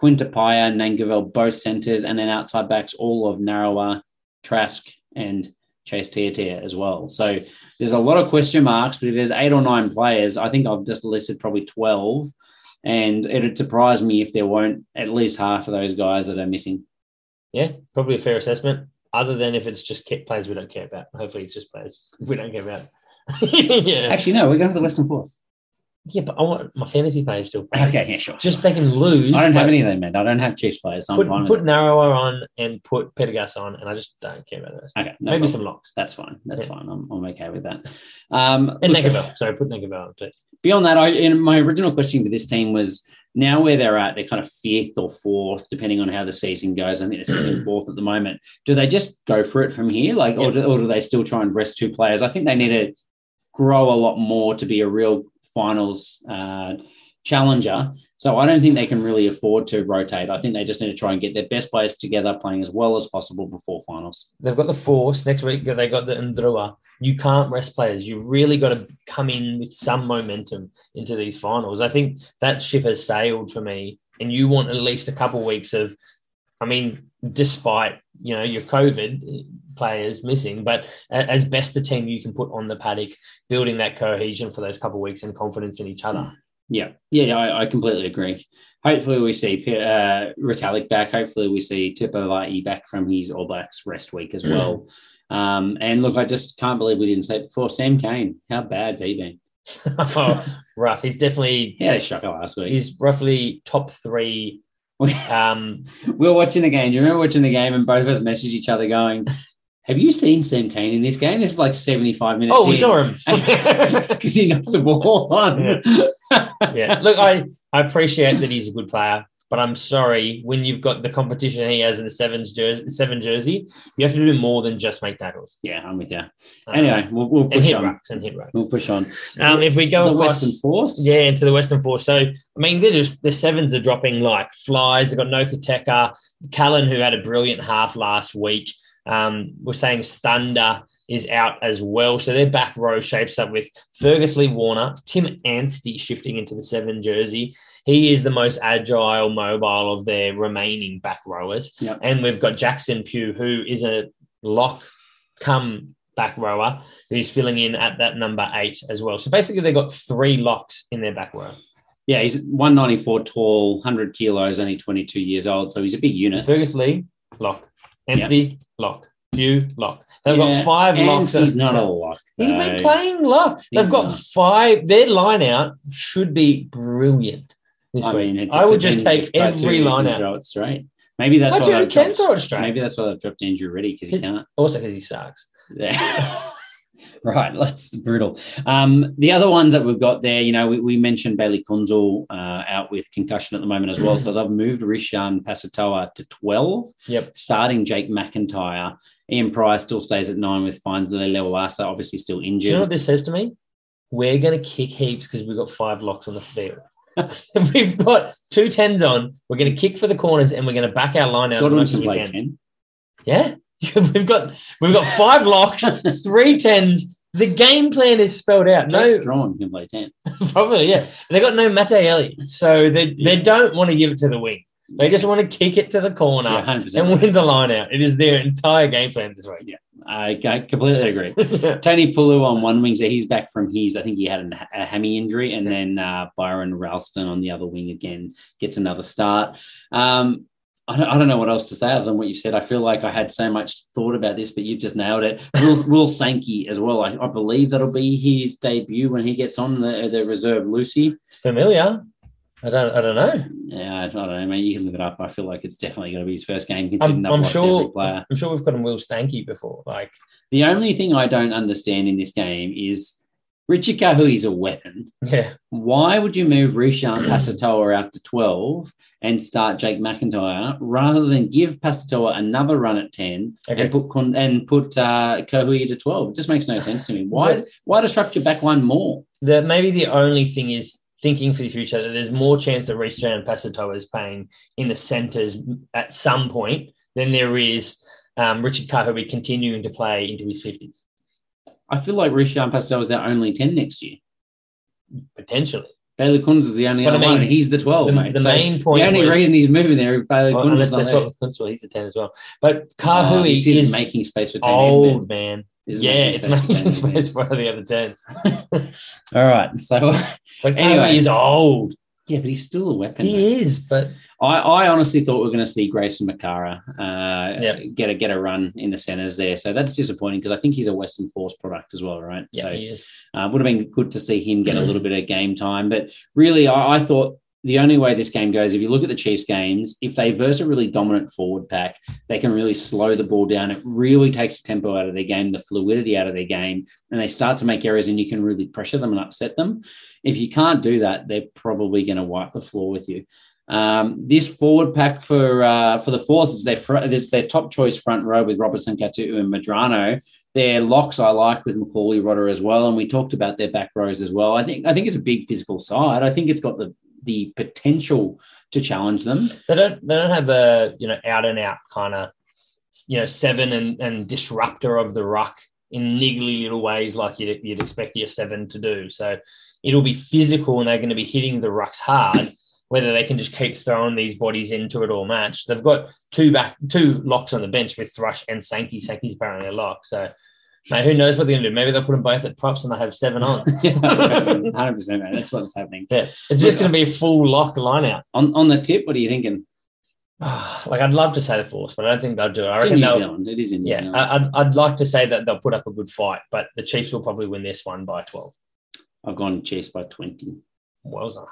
Quinn Tupaea, Nankivell, both centers, and then outside backs, all of Narawa, Trask, and Chase Tiatia as well. So there's a lot of question marks, but if there's eight or nine players, I think I've just listed probably 12. And it'd surprise me if there weren't at least half of those guys that are missing. yeah, probably a fair assessment. Other than if it's just players we don't care about. Hopefully, it's just players we don't care about. yeah, Actually, no, we're going to the Western Force. Yeah, but I want my fantasy players still. play. Okay, yeah, sure. Just they can lose. I don't have any of them, man. I don't have Chiefs players. So I'm Put, fine put. Narawa on and put Petagas on, and I just don't care about rest. Okay, no Maybe problem. some locks. That's fine. That's Yeah. fine. I'm, I'm okay with that. Um, And look. Sorry, put Nankivell on too. beyond that, I in my original question for this team was now where they're at, they're kind of fifth or fourth, depending on how the season goes. I think they're second, fourth at the moment. Do they just go for it from here, like, or, do, or do they still try and rest two players? I think they need to grow a lot more to be a real finals uh, challenger. So I don't think they can really afford to rotate. I think they just need to try and get their best players together, playing as well as possible before finals. They've got the force next week. They got the Ndrua. You can't rest players. You've really got to come in with some momentum into these finals. I think that ship has sailed for me, and you want at least a couple weeks of. I mean, despite you know your COVID players missing, but as best the team you can put on the paddock, building that cohesion for those couple weeks and confidence in each other. Yeah, yeah, I, I completely agree. Hopefully, we see uh, Retallick back. Hopefully, we see Tupou Vaa'i back from his All Blacks rest week as well. Um, and look, I just can't believe we didn't say it before. Sam Cane, how bad's he been? oh, rough. He's definitely had a shocker last week. he's roughly top three. Um, we were watching the game. Do you remember watching the game and both of us messaged each other going, Have you seen Sam Cane in this game? This is like 75 minutes. oh, we saw him. Because he knocked the ball on. yeah. Look, I, I appreciate that he's a good player, but I'm sorry when you've got the competition he has in the sevens jersey, seven jersey, you have to do more than just make tackles. yeah, I'm with you. Um, Anyway, we'll, we'll and push hit on. racks and hit racks. We'll push on. Um, if we go the across, Western Force. yeah, into the Western Force. So I mean, they're just the sevens are dropping like flies. They've got no Koteka, Callan, who had a brilliant half last week. Um, we're saying Thunder is out as well. So their back row shapes up with Fergus Lee Warner, Tim Anstey shifting into the seven jersey. He is the most agile, mobile of their remaining back rowers. Yep. And we've got Jackson Pugh, who is a lock come back rower who's filling in at that number eight as well. So basically, they've got three locks in their back row. Yeah, he's 194 tall, 100 kilos, only 22 years old. So he's a big unit. Fergus Lee, lock. Anthony, lock. Pugh, lock. They've Yeah, got five locks. He's not a lock. He's been playing lock. They've got not. five. Their line out should be brilliant this I week. mean, it I would just take every line out. Throw it straight. Maybe that's why they've can dropped- throw it straight. Maybe that's why they've dropped Andrew Ready because he He- can't. Also because he sucks. Yeah. Right, that's brutal. Um, the other ones that we've got there, you know, we, we mentioned Bayley Kuenzle uh, out with concussion at the moment as well. So they've moved Reesjan Pasitoa to 12, Yep. starting Jake McIntyre. Ian Prior still stays at nine with fines. Lewasa obviously still Do you injured. know what this says to me? We're going to kick heaps because we've got five locks on the field. we've got two tens on. We're going to kick for the corners and we're going to back our line out as Godwin much as we can. 10. Yeah, we've got we've got five locks, three tens. The game plan is spelled out. Jake No, can play 10. probably yeah. They got no Mataele, so they they don't want to give it to the wing. They just want to kick it to the corner Yeah, and win the line out. It is their entire game plan this week. I I completely agree. Toni Pulu on one wing, so he's back from his. I think he had an, a hammy injury, and then uh, Byron Ralston on the other wing again gets another start. Um, I don't, I don't know what else to say other than what you've said. I feel like I had so much thought about this, but you've just nailed it. Will, Will Sankey as well. I, I believe that'll be his debut when he gets on the the reserve Lucy. It's familiar. I don't I don't know. Yeah, I don't know, I mean, You can look it up. I feel like it's definitely going to be his first game. I'm, I'm sure. I'm sure we've got him Will Stanky before. Like The only thing I don't understand in this game is Richie Kahui is a weapon. yeah. Why would you move Reesjan Pasitoa out to 12 and start Jake McIntyre rather than give Pasitoa another run at 10 Okay. and put and put uh, Kahui to 12? It just makes no sense to me. Why why disrupt your back line more? the maybe the only thing is thinking for the future that there's more chance that Reece and Pasitoa is playing in the centres at some point than there is um, Richard Kahui continuing to play into his 50s, I feel like Reesjan Pasitoa is their only 10 next year. potentially. Bailey Kunz is the only But other one, mean, and he's the 12, the, mate. the So main point the only was, reason he's moving there is Bailey well, Kunz unless is they not swap there. with Kuenzle, he's a 10 as well. But uh, Kahui this is making space for Tony old, man. Yeah, it's making for Tony space for the other 10s. All right. So, But Anyway. is old. Yeah, but he's still a weapon. He is, but I, I honestly thought we are going to see Grason Makara uh, Yeah. get a get a run in the centres there. So that's disappointing because I think he's a Western Force product as well, right? yeah, so he is. uh, would have been good to see him get a little bit of game time. But really, I, I thought the only way this game goes, if you look at the Chiefs games, if they verse a really dominant forward pack, they can really slow the ball down. It really takes the tempo out of their game, the fluidity out of their game, and they start to make errors and you can really pressure them and upset them. If you can't do that, they're probably going to wipe the floor with you. Um, this forward pack for uh, for the Force, is their, fr- it's their top choice front row with Robertson, Kaitu'u, and Medrano their locks I like with Macaulay Rodda as well, and we talked about their back rows as well. I think I think it's a big physical side. I think it's got the the potential to challenge them. They don't they don't have a you know out and out kind of you know seven and, and disruptor of the ruck in niggly little ways like you'd, you'd expect your seven to do. So it'll be physical and they're going to be hitting the rucks hard. Whether they can just keep throwing these bodies into it all match. They've got two back two locks on the bench with Thrush and Sankey. Sankey's apparently a lock. So mate, who knows what they're going to do? Maybe they'll put them both at props and they have seven on. Hundred percent, man. That's what's happening. Yeah, it's just going to be a full lock line out. On on the tip, what are you thinking? like I'd love to say the Force, but I don't think they'll do it. I It's in reckon New they'll. Zealand. It is in New Yeah, Zealand. I- I'd, I'd like to say that they'll put up a good fight, but the Chiefs will probably win this one by 12. I've gone Chiefs by twenty, Wowza.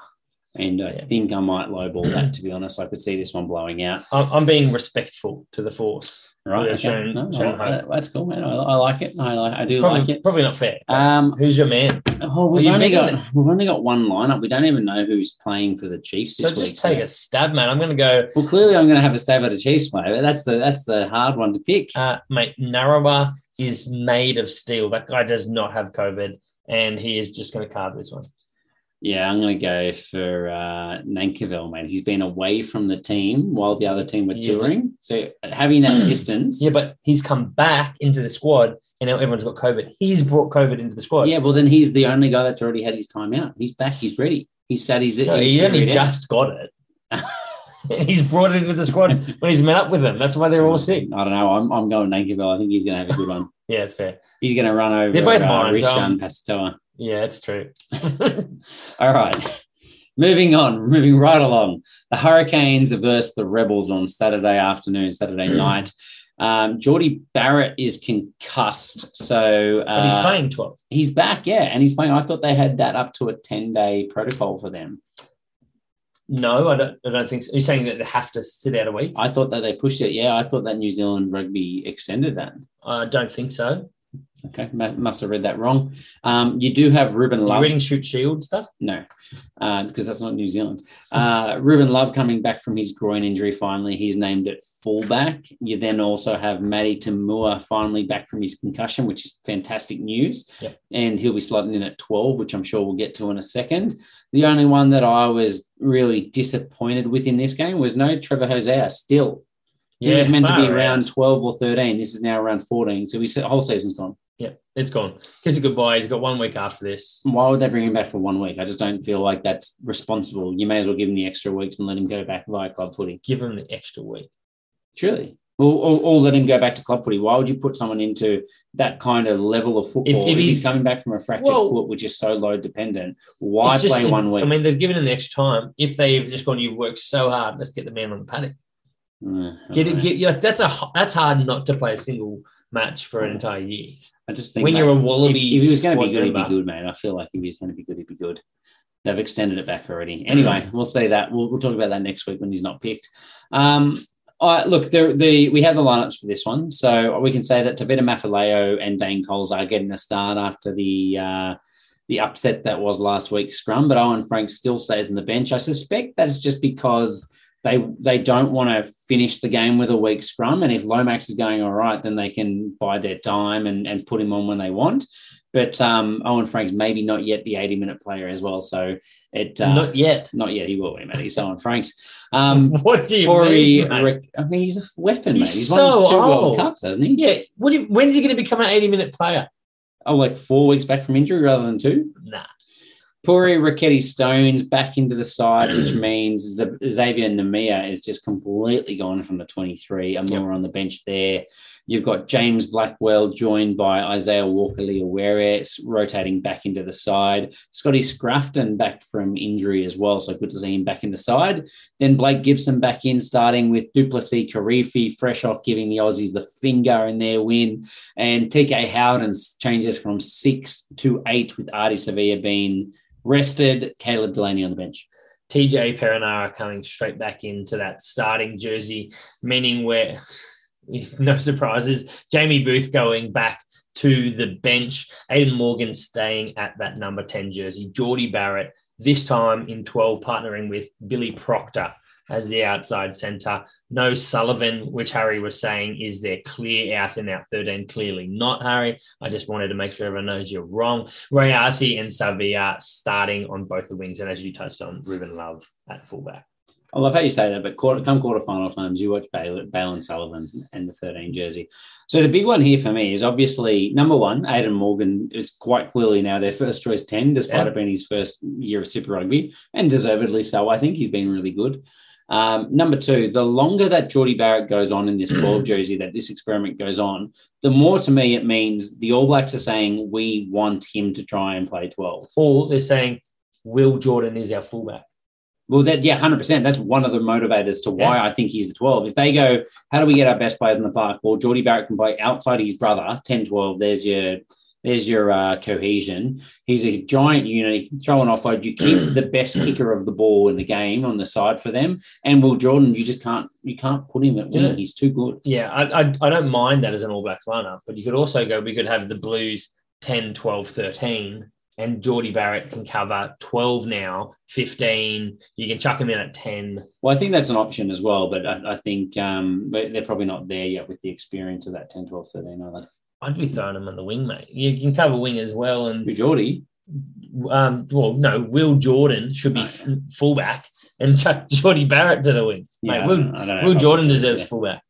and I Yeah. think I might lowball that. To be honest, I could see this one blowing out. I'm, I'm being respectful to the Force. Right? Yeah, okay. showing- No, I- that's cool, man. I, I like it. I like. I do Probably, like it. probably not fair. Um, Who's your man? oh, we've you've only got we've only got one lineup. We don't even know who's playing for the Chiefs So week. just take a stab, man. I'm going to go, Well, clearly, I'm going to have a stab at a Chiefs but that's the that's the hard one to pick. uh, mate, Narawa is made of steel. That guy does not have COVID, and he is just going to carve this one. Yeah, I'm going to go for uh, Nankivell, mate. He's been away from the team while the other team were He touring, so having that distance. Yeah, but he's come back into the squad, and now everyone's got COVID. He's brought COVID into the squad. yeah, well, then he's the only guy that's already had his time out. He's back. He's ready. He's sat. He's, No, he's he only just got it. and he's brought it into the squad when he's met up with them. That's why they're all sick. I don't know. I'm, I'm going Nankivell. I think he's going to have a good one. Yeah, it's fair. He's going to run over. They're both uh, mine, so Reesjan I'm- Pasitoa. Yeah, it's true. All right. Moving on, moving right along. The Hurricanes versus the Rebels on Saturday afternoon, Saturday night. Um, Jordie Barrett is concussed, so But he's uh, playing 12. He's back, yeah, and he's playing. I thought they had that up to a ten day protocol for them. No, I don't, I don't think so. You're saying that they have to sit out a week? I thought that they pushed it. Yeah, I thought that New Zealand rugby extended that. I don't think so. Okay, must have read that wrong. Um, you do have Ruben Love. you reading shoot shield stuff? No, uh, because that's not New Zealand. Uh, Ruben Love coming back from his groin injury finally. He's named at fullback. You then also have Matty To'omua finally back from his concussion, which is fantastic news. Yep. And he'll be slotting in at 12, which I'm sure we'll get to in a second. The only one that I was really disappointed with in this game was no Trevor Hosea still. He was meant to be around 12 or 13. This is now around 14. So his whole season's gone. Yeah, it's gone. Kiss a goodbye. He's got one week after this. Why would they bring him back for one week? I just don't feel like that's responsible. You may as well give him the extra weeks and let him go back via club footy. Give him the extra week. Truly. Or, or, or let him go back to club footy. Why would you put someone into that kind of level of football if if, he's, he's- coming back from a fractured Well- foot, which is so load dependent? Why just- play one week? I mean, they've given him the extra time. If they've just gone, you've worked so hard. Let's get the man on the paddock. Uh, Get it. alright. Get yeah, that's a that's hard not to play a single match for an entire year. I just think when mate, you're a Wallaby if, if he was going to be good, he'd be good, mate. I feel like if he was going to be good, he'd be good. They've extended it back already. Anyway, we'll see that. We'll, we'll talk about that next week when he's not picked. Um, I look, the, the we have the lineups for this one, so we can say that Tavita Mafaleo and Dane Coles are getting a start after the uh, the upset that was last week's scrum. But Owen Franks still stays on the bench. I suspect that's just because they they don't want to finish the game with a weak scrum, and if Lomax is going all right, then they can buy their time and, and put him on when they want. But um, Owen Frank's maybe not yet the 80 minute player as well. So it uh, Not yet. not yet. He will be, mate. He's Owen Frank's. Um, what do you Corey, mean? Rick, I mean, he's a weapon, He's mate. He's so won two old. World Cups, hasn't he? Yeah. What? Do you, when's he going to become an 80 minute player? Oh, like four weeks back from injury rather than two. Nah. Pouri Rakete-Stones back into the side, which means Xavier Numia is just completely gone from the 23. I'm Yep. on the bench there. You've got James Blackwell joined by Isaiah Walker Leawere rotating back into the side. Scotty Scrafton back from injury as well. So good to see him back in the side. Then Blake Gibson back in, starting with Du'Plessis Kirifi, fresh off giving the Aussies the finger in their win. And TK Howden changes from six to eight with Ardie Savea being rested. Caleb Delaney on the bench. TJ Perenara coming straight back into that starting jersey, meaning where no surprises. Jamie Booth going back to the bench. Aidan Morgan staying at that number 10 jersey. Jordie Barrett, this time in 12, partnering with Billy Proctor as the outside centre. No Sullivan, which Harry was saying is their clear out and out 13. Clearly not, Harry. I just wanted to make sure everyone knows you're wrong. Rayasi and Savea starting on both the wings. And as you touched on, Ruben Love at fullback. I love how you say that, but quarter, come quarterfinal times, you watch Bale, Bale and Sullivan and the 13 jersey. So the big one here for me is obviously number one, Aidan Morgan is quite clearly now their first choice 10, despite Yeah. it being his first year of Super Rugby, and deservedly so. I think he's been really good. Um, number two, the longer that Jordie Barrett goes on in this 12 jersey, that this experiment goes on, the more to me it means the All Blacks are saying we want him to try and play 12. Or they're saying Will Jordan is our fullback. Well, that yeah, hundred percent. That's one of the motivators to why I think he's the twelve. If they go, how do we get our best players in the park? Well, Jordie Barrett can play outside his brother, 10-12. There's your there's your uh, cohesion. He's a giant unit. He can throw an offload. You keep the best kicker of the ball in the game on the side for them. And Will Jordan, you just can't you can't put him at wing. He's too good. Yeah, I, I, I don't mind that as an All Blacks lineup, but you could also go, we could have the Blues 10, 12, 13, and Jordie Barrett can cover 12 now, 15. You can chuck him in at 10. Well, I think that's an option as well, but I, I think um, they're probably not there yet with the experience of that 10, 12, 13. Are they? I'd be throwing him on the wing, mate. You can cover wing as well. And, Jordie, um, well, no, Will Jordan should be Okay. f- fullback and chuck Jordie Barrett to the wing. yeah, Mate, Will, I don't know Will Jordan deserves yeah. fullback.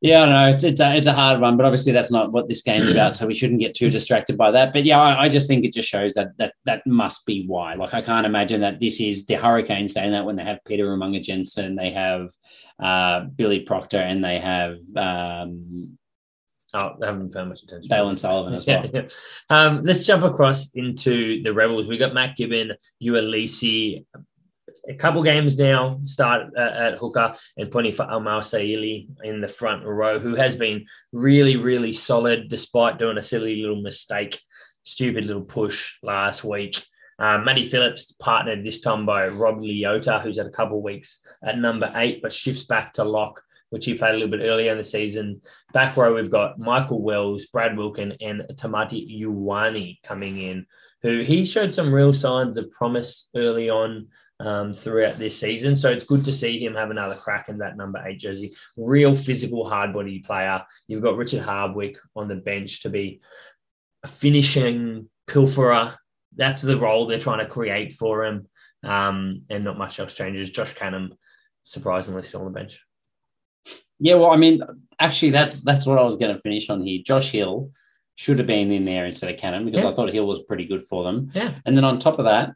Yeah, I know it's it's a, it's a hard one, but obviously that's not what this game's about, so we shouldn't get too distracted by that. But yeah, I, I just think it just shows that that that must be why. Like I can't imagine that this is the Hurricane saying that when they have Peter Umaga-Jensen, they have uh, Billy Proctor, and they have um, Oh, I haven't paid much attention. Dale and Sullivan as well. Yeah, yeah. Um, let's jump across into the Rebels. We got Matt Gibbon, Uelese, a couple games now start uh, at hooker and putting for Amal Saili in the front row, who has been really, really solid despite doing a silly little mistake, stupid little push last week. Um, Matty Phillips partnered this time by Rob Leota, who's had a couple weeks at number eight, but shifts back to lock which he played a little bit earlier in the season. Back row, we've got Michael Wells, Brad Wilkin, and Tamati Ioane coming in, who he showed some real signs of promise early on um, throughout this season. So it's good to see him have another crack in that number eight jersey. Real physical, hard body player. You've got Richard Hardwick on the bench to be a finishing pilferer. That's the role they're trying to create for him. Um, and not much else changes. Josh Canham, surprisingly, still on the bench. Yeah, well, I mean, actually, that's that's what I was going to finish on here. Josh Hill should have been in there instead of Canham because Yeah. I thought Hill was pretty good for them. Yeah. And then on top of that,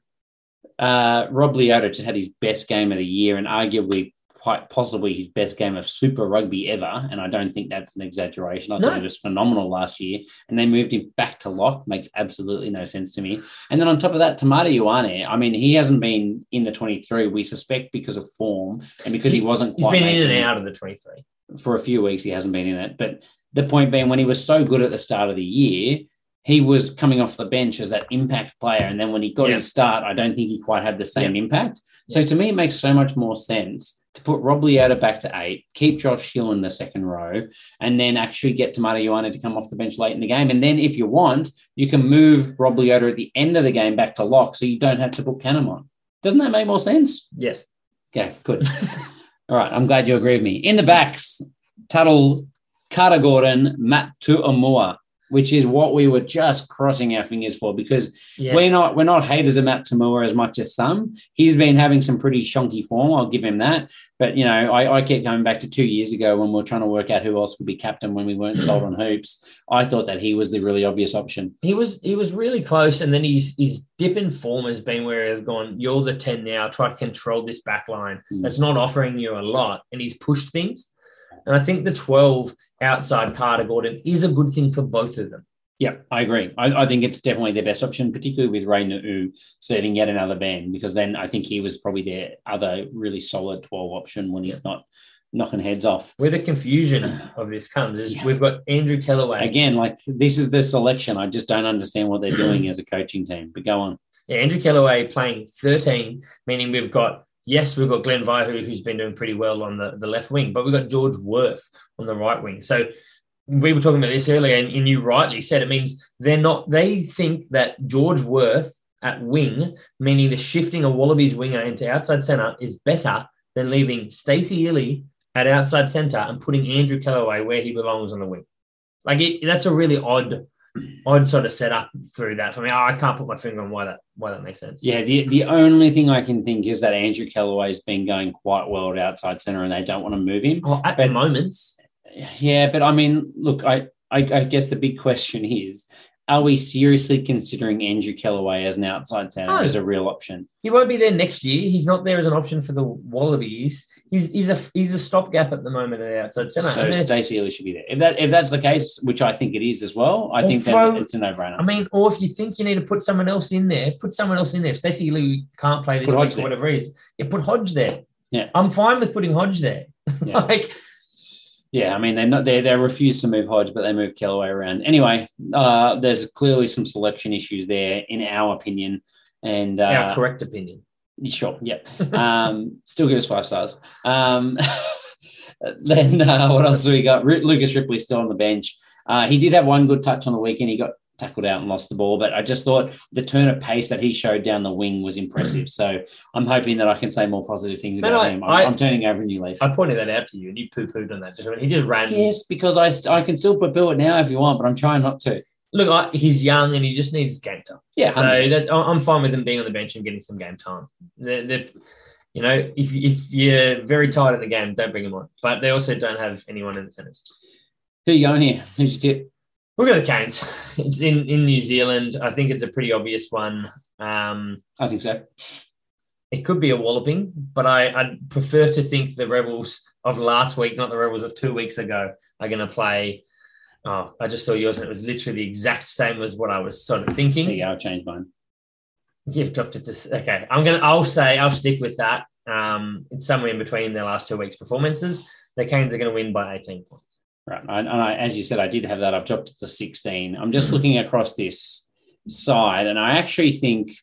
uh, Rob Leota just had his best game of the year and arguably quite possibly his best game of Super Rugby ever. And I don't think that's an exaggeration. I No. thought he was phenomenal last year. And they moved him back to lock. Makes absolutely no sense to me. And then on top of that, Tamati Ioane, I mean, he hasn't been in the 23, we suspect because of form and because he wasn't He's been in and out of the 23. For a few weeks he hasn't been in it. But the point being, when he was so good at the start of the year, he was coming off the bench as that impact player. And then when he got Yeah. his start, I don't think he quite had the same impact. So to me, it makes so much more sense to put Rob Leota back to eight, keep Josh Hill in the second row, and then actually get Tamati Ioane to come off the bench late in the game. And then if you want, you can move Rob Leota at the end of the game back to lock so you don't have to put Canham on. Doesn't that make more sense? Yes. Okay, good. All right, I'm glad you agree with me. In the backs, Tuttle, Carter Gordon, Matt To'omua, which is what we were just crossing our fingers for because Yeah. we're not we're not haters of Matt To'omua as much as some. He's been having some pretty shonky form. I'll give him that. But you know, I, I kept going back to two years ago when we were trying to work out who else could be captain when we weren't sold on hoops. I thought that he was the really obvious option. He was he was really close, and then his his dip in form has been where they've gone. You're the ten now. Try to control this back line. Mm. That's not offering you a lot, and he's pushed things. And I think the twelve outside Carter Gordon is a good thing for both of them. Yeah, I agree. I, I think it's definitely their best option, particularly with Ray Nuu serving yet another band, because then I think he was probably their other really solid 12 option when he's not knocking heads off. Where the confusion of this comes is Yeah. we've got Andrew Kellaway. Again, like this is the selection. I just don't understand what they're doing as a coaching team. But go on. Yeah, Andrew Kellaway playing 13, meaning we've got, yes, we've got Glenn Vaihu, who's been doing pretty well on the, the left wing, but we've got George Worth on the right wing. So we were talking about this earlier, and, and you rightly said it means they're not, they think that George Worth at wing, meaning the shifting a Wallabies winger into outside centre, is better than leaving Stacey Ili at outside centre and putting Andrew Kellaway where he belongs on the wing. Like it, that's a really odd, odd sort of setup through that for me. I can't put my finger on why that why that makes sense. Yeah, the, the only thing I can think is that Andrew Kellaway's been going quite well at outside center and they don't want to move him. Oh, at the moments, Yeah, but I mean, look, I, I, I guess the big question is are we seriously considering Andrew Kellaway as an outside center No. as a real option? he won't be there next year. He's not there as an option for the Wallabies. He's he's a he's a stopgap at the moment at outside centre. So Stacey Ili should be there. If that if that's the case, which I think it is as well, I Or think throw- that it's a no brainer. I mean, or if you think you need to put someone else in there, put someone else in there. If Stacey Ili can't play this Put week Hodge there. whatever it is, yeah, put Hodge there. Yeah. I'm fine with putting Hodge there. Yeah. like, Yeah, I mean they're not they they refuse to move Hodge, but they move Kellaway around. Anyway, uh, there's clearly some selection issues there, in our opinion. And uh, our correct opinion. Sure. Yep. Um, still give us five stars. Um, then uh, what else do we got? Lucas Ripley still on the bench. Uh, he did have one good touch on the weekend. He got tackled out and lost the ball, but I just thought the turn of pace that he showed down the wing was impressive. Mm. So I'm hoping that I can say more positive things Man, about I- him. I'm, I- I'm turning over a new leaf. I pointed that out to you, and you poo pooed on that. Just when he just ran. yes, because I I can still poo it now if you want, but I'm trying not to. Look, I, he's young and he just needs game time. Yeah, So 100%. that, I- I'm fine with him being on the bench and getting some game time. They're, they're, you know, if, if you're very tired in the game, don't bring him on. But they also don't have anyone in the centres. who you going here? Who's your tip? Look at the Canes. It's in, in New Zealand. I think it's a pretty obvious one. Um, I think so. it could be a walloping, but I, I'd prefer to think the Rebels of last week, not the Rebels of two weeks ago, are going to play. Oh, I just saw yours and it was literally the exact same as what I was sort of thinking. There you go. I'll change mine. You've dropped it to okay. I'm gonna. I'll say I'll stick with that. Um, it's somewhere in between their last two weeks' performances. The Canes are going to win by 18 points. Right. And I, as you said, I did have that. I've dropped it to 16. I'm just looking across this side, and I actually think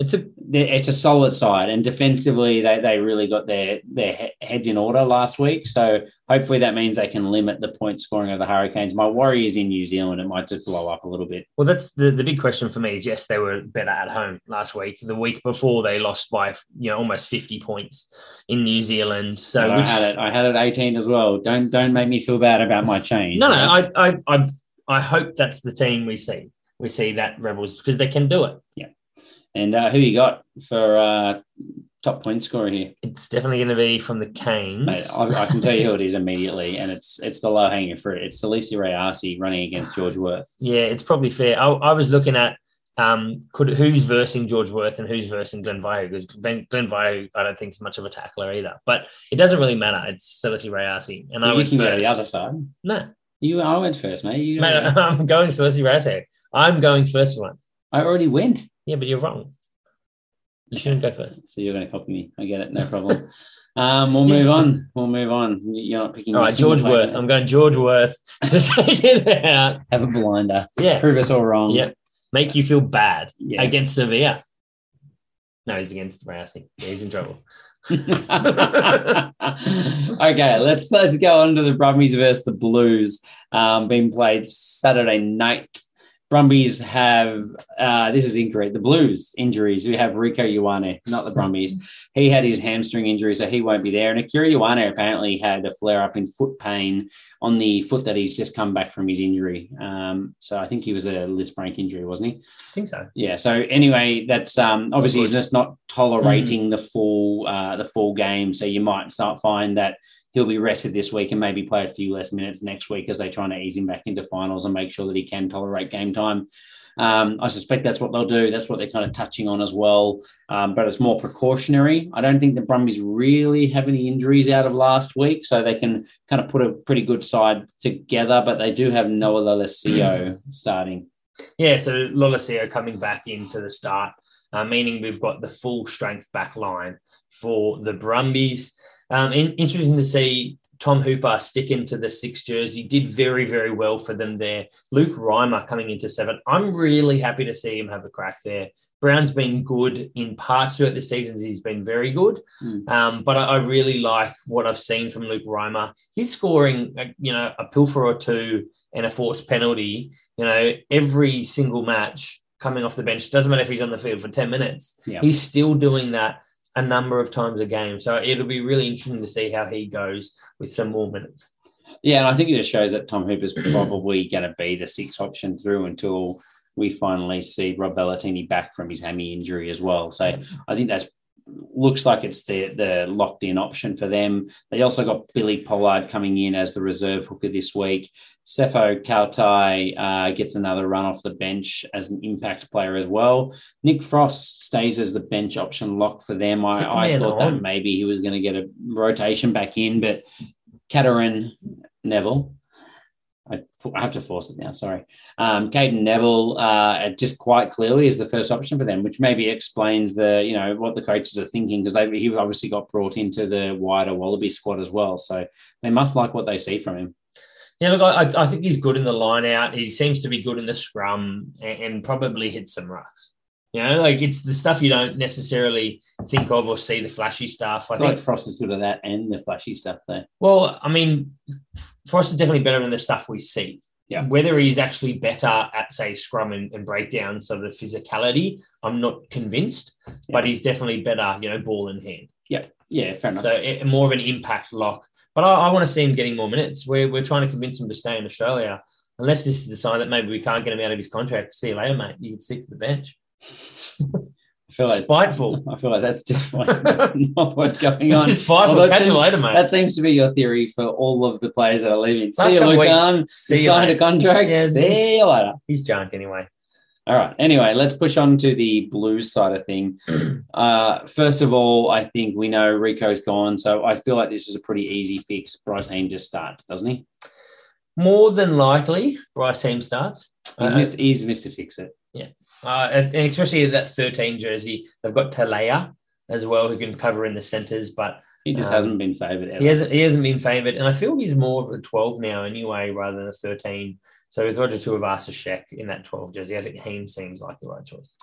It's a it's a solid side, and defensively, they, they really got their their heads in order last week. So hopefully, that means they can limit the point scoring of the Hurricanes. My worry is in New Zealand; it might just blow up a little bit. well. That's the the big question for me. Is yes, they were better at home last week. The week before, they lost by you know almost fifty points in New Zealand. So But I had it. I had it eighteen as well. Don't don't make me feel bad about my change. no, no. I, I I I hope that's the team we see. We see that Rebels because they can do it. And uh, who you got for uh, top point scorer here? It's definitely going to be from the Canes. Mate, I, I can tell you who it is immediately, and it's it's the low hanging fruit. It's Salesi Rayasi running against George Worth. Yeah, it's probably fair. I, I was looking at um, could who's versing George Worth and who's versing Glenn Vaihu because Glenn, Glenn Vaihu I don't think is much of a tackler either. But it doesn't really matter. It's Salesi Rayasi, and I you can go the other side. No, You, I went first, mate. You, mate, I'm going Salesi Rayasi. I'm going first once. I already went. Yeah, but you're wrong. You shouldn't go first. So you're going to copy me. I get it. No problem. um, we'll move on. We'll move on. You're not picking. All right, George. Worth. I'm going George Worth to take it out. Have a blinder. Yeah, Prove us all wrong. yeah. Make you feel bad Yeah. against Savea. No, he's against Rayasi. Yeah, he's in trouble. okay, let's let's go on to the Brumbies versus the Blues. Um, being played Saturday night. Brumbies have uh, this is incorrect. The Blues injuries. We have Rieko Ioane, not the Brumbies. He had his hamstring injury, so he won't be there. And Akira Ioane apparently had a flare up in foot pain on the foot that he's just come back from his injury. Um, so I think he was a Lisfranc injury, wasn't he? I think so. Yeah. So anyway, that's um, obviously he's just not tolerating the full uh, the full game. So you might start find that he'll be rested this week and maybe play a few less minutes next week as they try to ease him back into finals and make sure that he can tolerate game time. Um, I suspect that's what they'll do. That's what they're kind of touching on as well. Um, but it's more precautionary. I don't think the Brumbies really have any injuries out of last week, so they can kind of put a pretty good side together. But they do have Noah Lolesio starting. Yeah, so Lolesio coming back into the start, uh, meaning we've got the full strength back line for the Brumbies. Um, in, interesting to see Tom Hooper stick into the six jersey. Did very, very well for them there. Luke Reimer coming into seven. I'm really happy to see him have a crack there. Brown's been good in parts throughout the seasons. He's been very good. Mm. Um, but I, I really like what I've seen from Luke Reimer. He's scoring, uh, you know, a pilfer or two and a forced penalty, you know, every single match coming off the bench. Doesn't matter if he's on the field for 10 minutes. Yeah. He's still doing that a number of times a game. So it'll be really interesting to see how he goes with some more minutes. Yeah, and I think it just shows that Tom Hooper's probably going to be the sixth option through until we finally see Rob Valetini back from his hammy injury as well. So I think that's looks like it's the the locked in option for them. They also got Billy Pollard coming in as the reserve hooker this week. Sefo Kautai uh, gets another run off the bench as an impact player as well. Nick Frost stays as the bench option lock for them. I, I thought that maybe he was going to get a rotation back in, but Cadeyrn Neville. I, I have to force it now. Sorry. Um, Cadeyrn Neville, uh, just quite clearly is the first option for them, which maybe explains the you know what the coaches are thinking because he obviously got brought into the wider Wallaby squad as well, so they must like what they see from him. Yeah, look, I, I think he's good in the line out. He seems to be good in the scrum and, and probably hit some rucks. You know, like it's the stuff you don't necessarily think of or see the flashy stuff. I I think like Frost is good at that and the flashy stuff though. Well, I mean, Frost is definitely better than the stuff we see. Yeah. Whether he's actually better at, say, scrum and, and breakdown, so the physicality, I'm not convinced, but he's definitely better, you know, ball in hand. Yeah, Yeah. fair enough. So eh, more of an impact lock. But I, I want to see him getting more minutes. We're, we're trying to convince him to stay in Australia. Unless this is the sign that maybe we can't get him out of his contract. See you later, mate. You can stick to the bench. I feel like Spiteful. I feel like that's definitely not what's going on. Spiteful. Although Catch you later, mate. That seems to be your theory for all of the players that are leaving. Last See you, weeks, see You signed a contract. Yeah, See you later. He's junk anyway. All right. Anyway, let's push on to the blues side of thing. Uh, first of all, I think we know Rieko's gone, so I feel like this is a pretty easy fix. Bryce Heem just starts, doesn't he? More than likely, Bryce Heem starts. He's Uh, missed. He's missed to fix it. Uh, and especially that 13 jersey. They've got Talea as well, who can cover in the centres, but He just Um, hasn't been favoured. He hasn't he hasn't been favoured. And I feel he's more of a 12 now anyway, rather than a 13. So with Roger Tuivasa-Sheck in that 12 jersey, I think Heem seems like the right choice.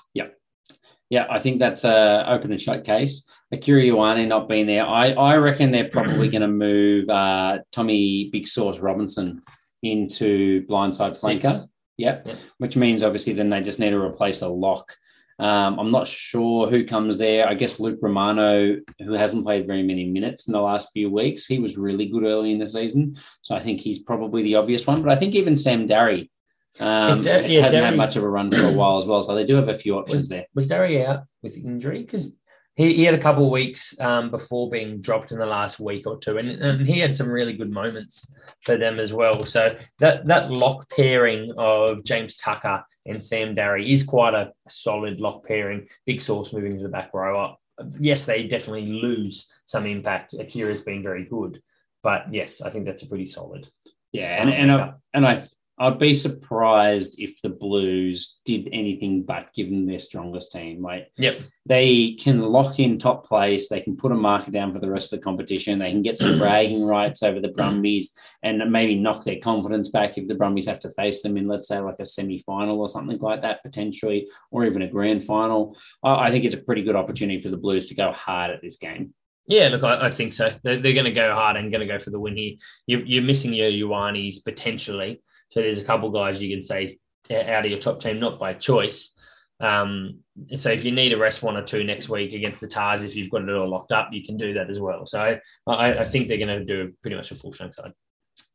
Yeah, I think that's a open and shut case. Akira Ioane not being there, I, I reckon they're probably going to move uh, Tommy Big Sauce Robinson into blindside flanker. Yep. Yeah. Which means obviously then they just need to replace a lock. Um, I'm not sure who comes there. I guess Luke Romano, who hasn't played very many minutes in the last few weeks, he was really good early in the season. So I think he's probably the obvious one. But I think even Sam Darry um, yeah, hasn't had much of a run for a while as well. So they do have a few options there. Was Darry out with injury? Because he, he had a couple of weeks um, before being dropped in the last week or two, and, and he had some really good moments for them as well. So that that lock pairing of James Tucker and Sam Darry is quite a solid lock pairing. Big Sauce moving to the back row. up. Yes, they definitely lose some impact. Akira's been very good, but yes, I think that's a pretty solid. Yeah, and and I, and I I'd be surprised if the Blues did anything but give them their strongest team. Like Yep. they can lock in top place, they can put a marker down for the rest of the competition, they can get some bragging rights over the Brumbies, and maybe knock their confidence back if the Brumbies have to face them in, let's say, like a semi final or something like that potentially, or even a grand final. I, I think it's a pretty good opportunity for the Blues to go hard at this game. Yeah, look, I, I think so. They're, they're going to go hard and going to go for the win here. You're, you're missing your Ioannis potentially. So there's a couple guys you can say out of your top team, not by choice. Um, so if you need to rest one or two next week against the Tahs, if you've got it all locked up, you can do that as well. So I, I, I think they're going to do pretty much a full strength side.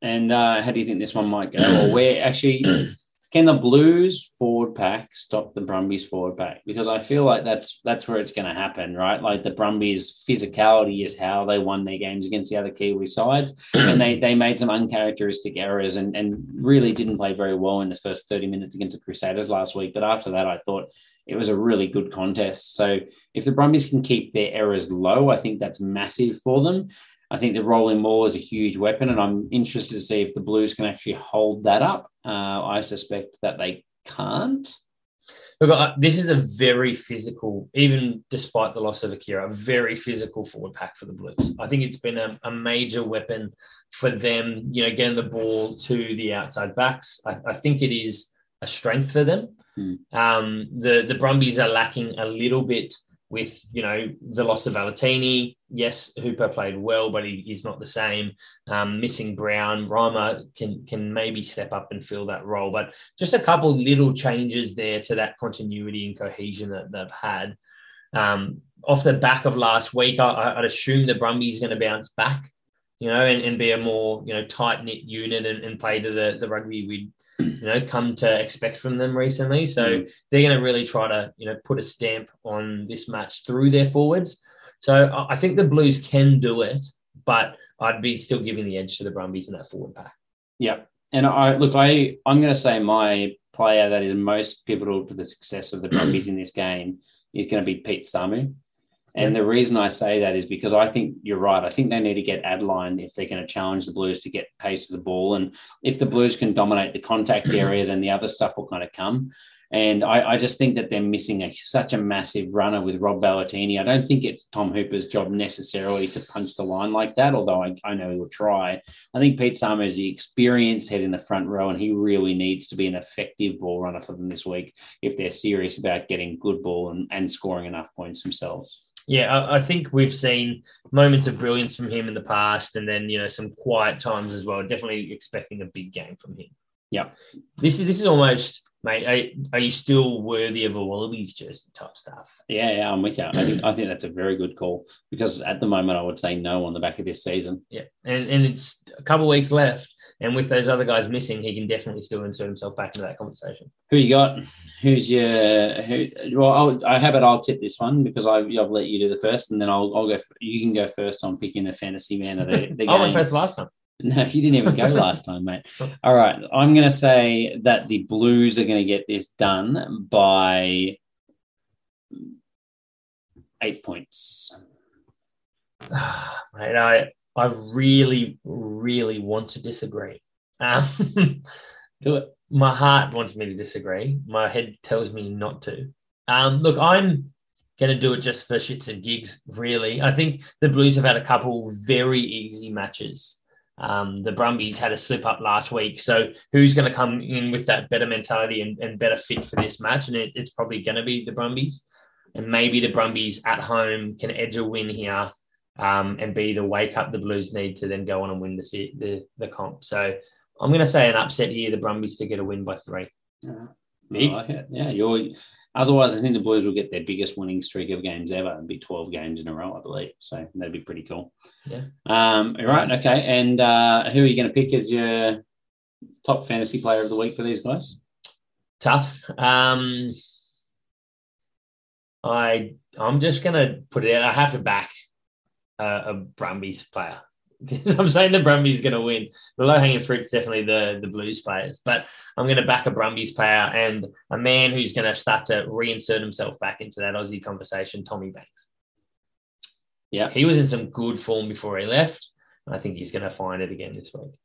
And uh, how do you think this one might go? Or where actually can the Blues forward pack stop the Brumbies forward pack? Because I feel like that's that's where it's going to happen, right? Like the Brumbies' physicality is how they won their games against the other Kiwi sides, and they they made some uncharacteristic errors and and really didn't play very well in the first thirty minutes against the Crusaders last week. But after that, I thought it was a really good contest. So if the Brumbies can keep their errors low, I think that's massive for them. I think the rolling ball is a huge weapon, and I'm interested to see if the Blues can actually hold that up. Uh, I suspect that they can't. Look, this is a very physical, even despite the loss of Akira, a very physical forward pack for the Blues. I think it's been a, a major weapon for them, you know, getting the ball to the outside backs. I, I think it is a strength for them. Hmm. Um, the the Brumbies are lacking a little bit with you know the loss of Valetini. Yes, Hooper played well, but he, is not the same. Um, missing Brown, Reimer can can maybe step up and fill that role, but just a couple little changes there to that continuity and cohesion that they've had. Um, off the back of last week, I, I'd assume the Brumbies going to bounce back, you know, and, and be a more you know tight knit unit and, and play to the the rugby we'd you know come to expect from them recently. So they're going to really try to you know put a stamp on this match through their forwards. So I think the Blues can do it, but I'd be still giving the edge to the Brumbies in that forward pack. Yep. And I look, I I'm going to say my player that is most pivotal to the success of the Brumbies in this game is going to be Pete Samu. And the reason I say that is because I think you're right. I think they need to get Adeline if they're going to challenge the Blues to get pace to the ball. And if the Blues can dominate the contact area, then the other stuff will kind of come. And I, I just think that they're missing a, such a massive runner with Rob Valetini. I don't think it's Tom Hooper's job necessarily to punch the line like that, although I, I know he will try. I think Pete Samu is the experienced head in the front row, and he really needs to be an effective ball runner for them this week if they're serious about getting good ball and, and scoring enough points themselves. Yeah, I, I think we've seen moments of brilliance from him in the past, and then you know some quiet times as well. Definitely expecting a big game from him. Yep. This is this is almost, mate. Are, are you still worthy of a Wallabies jersey type stuff? Yeah, yeah, I'm with you. I think I think that's a very good call because at the moment I would say no on the back of this season. Yeah, and and it's a couple of weeks left, and with those other guys missing, he can definitely still insert himself back into that conversation. Who you got? Who's your who? Well, I'll, I have it. I'll tip this one because I've, I've let you do the first, and then I'll, I'll go. You can go first on picking the fantasy man of the, the I went first last time. No, you didn't even go last time, mate. All right, I'm going to say that the Blues are going to get this done by eight points. Mate, I I really really want to disagree. Um, Do it. my heart wants me to disagree. My head tells me not to. Um, look, I'm going to do it just for shits and gigs, really. I think the Blues have had a couple very easy matches. Um, the Brumbies had a slip up last week. So who's going to come in with that better mentality and, and better fit for this match? And it, it's probably going to be the Brumbies. and maybe the Brumbies at home can edge a win here um, and be the wake up the Blues need to then go on and win the the, the comp. So I'm going to say an upset here. The Brumbies to get a win by three. I Big. like it. Yeah, you're. Otherwise, I think the Blues will get their biggest winning streak of games ever and be 12 games in a row, I believe. So that'd be pretty cool. Yeah. Um, all right. Okay. And uh, who are you going to pick as your top fantasy player of the week for these guys? Tough. Um, I I'm just going to put it out. I have to back uh, a Brumbies player because I'm saying the Brumbies are going to win. The low hanging fruit's definitely the the Blues players, but I'm going to back a Brumbies player and a man who's going to start to reinsert himself back into that Aussie conversation, Tommy Banks. Yeah. He was in some good form before he left. And I think he's going to find it again this week.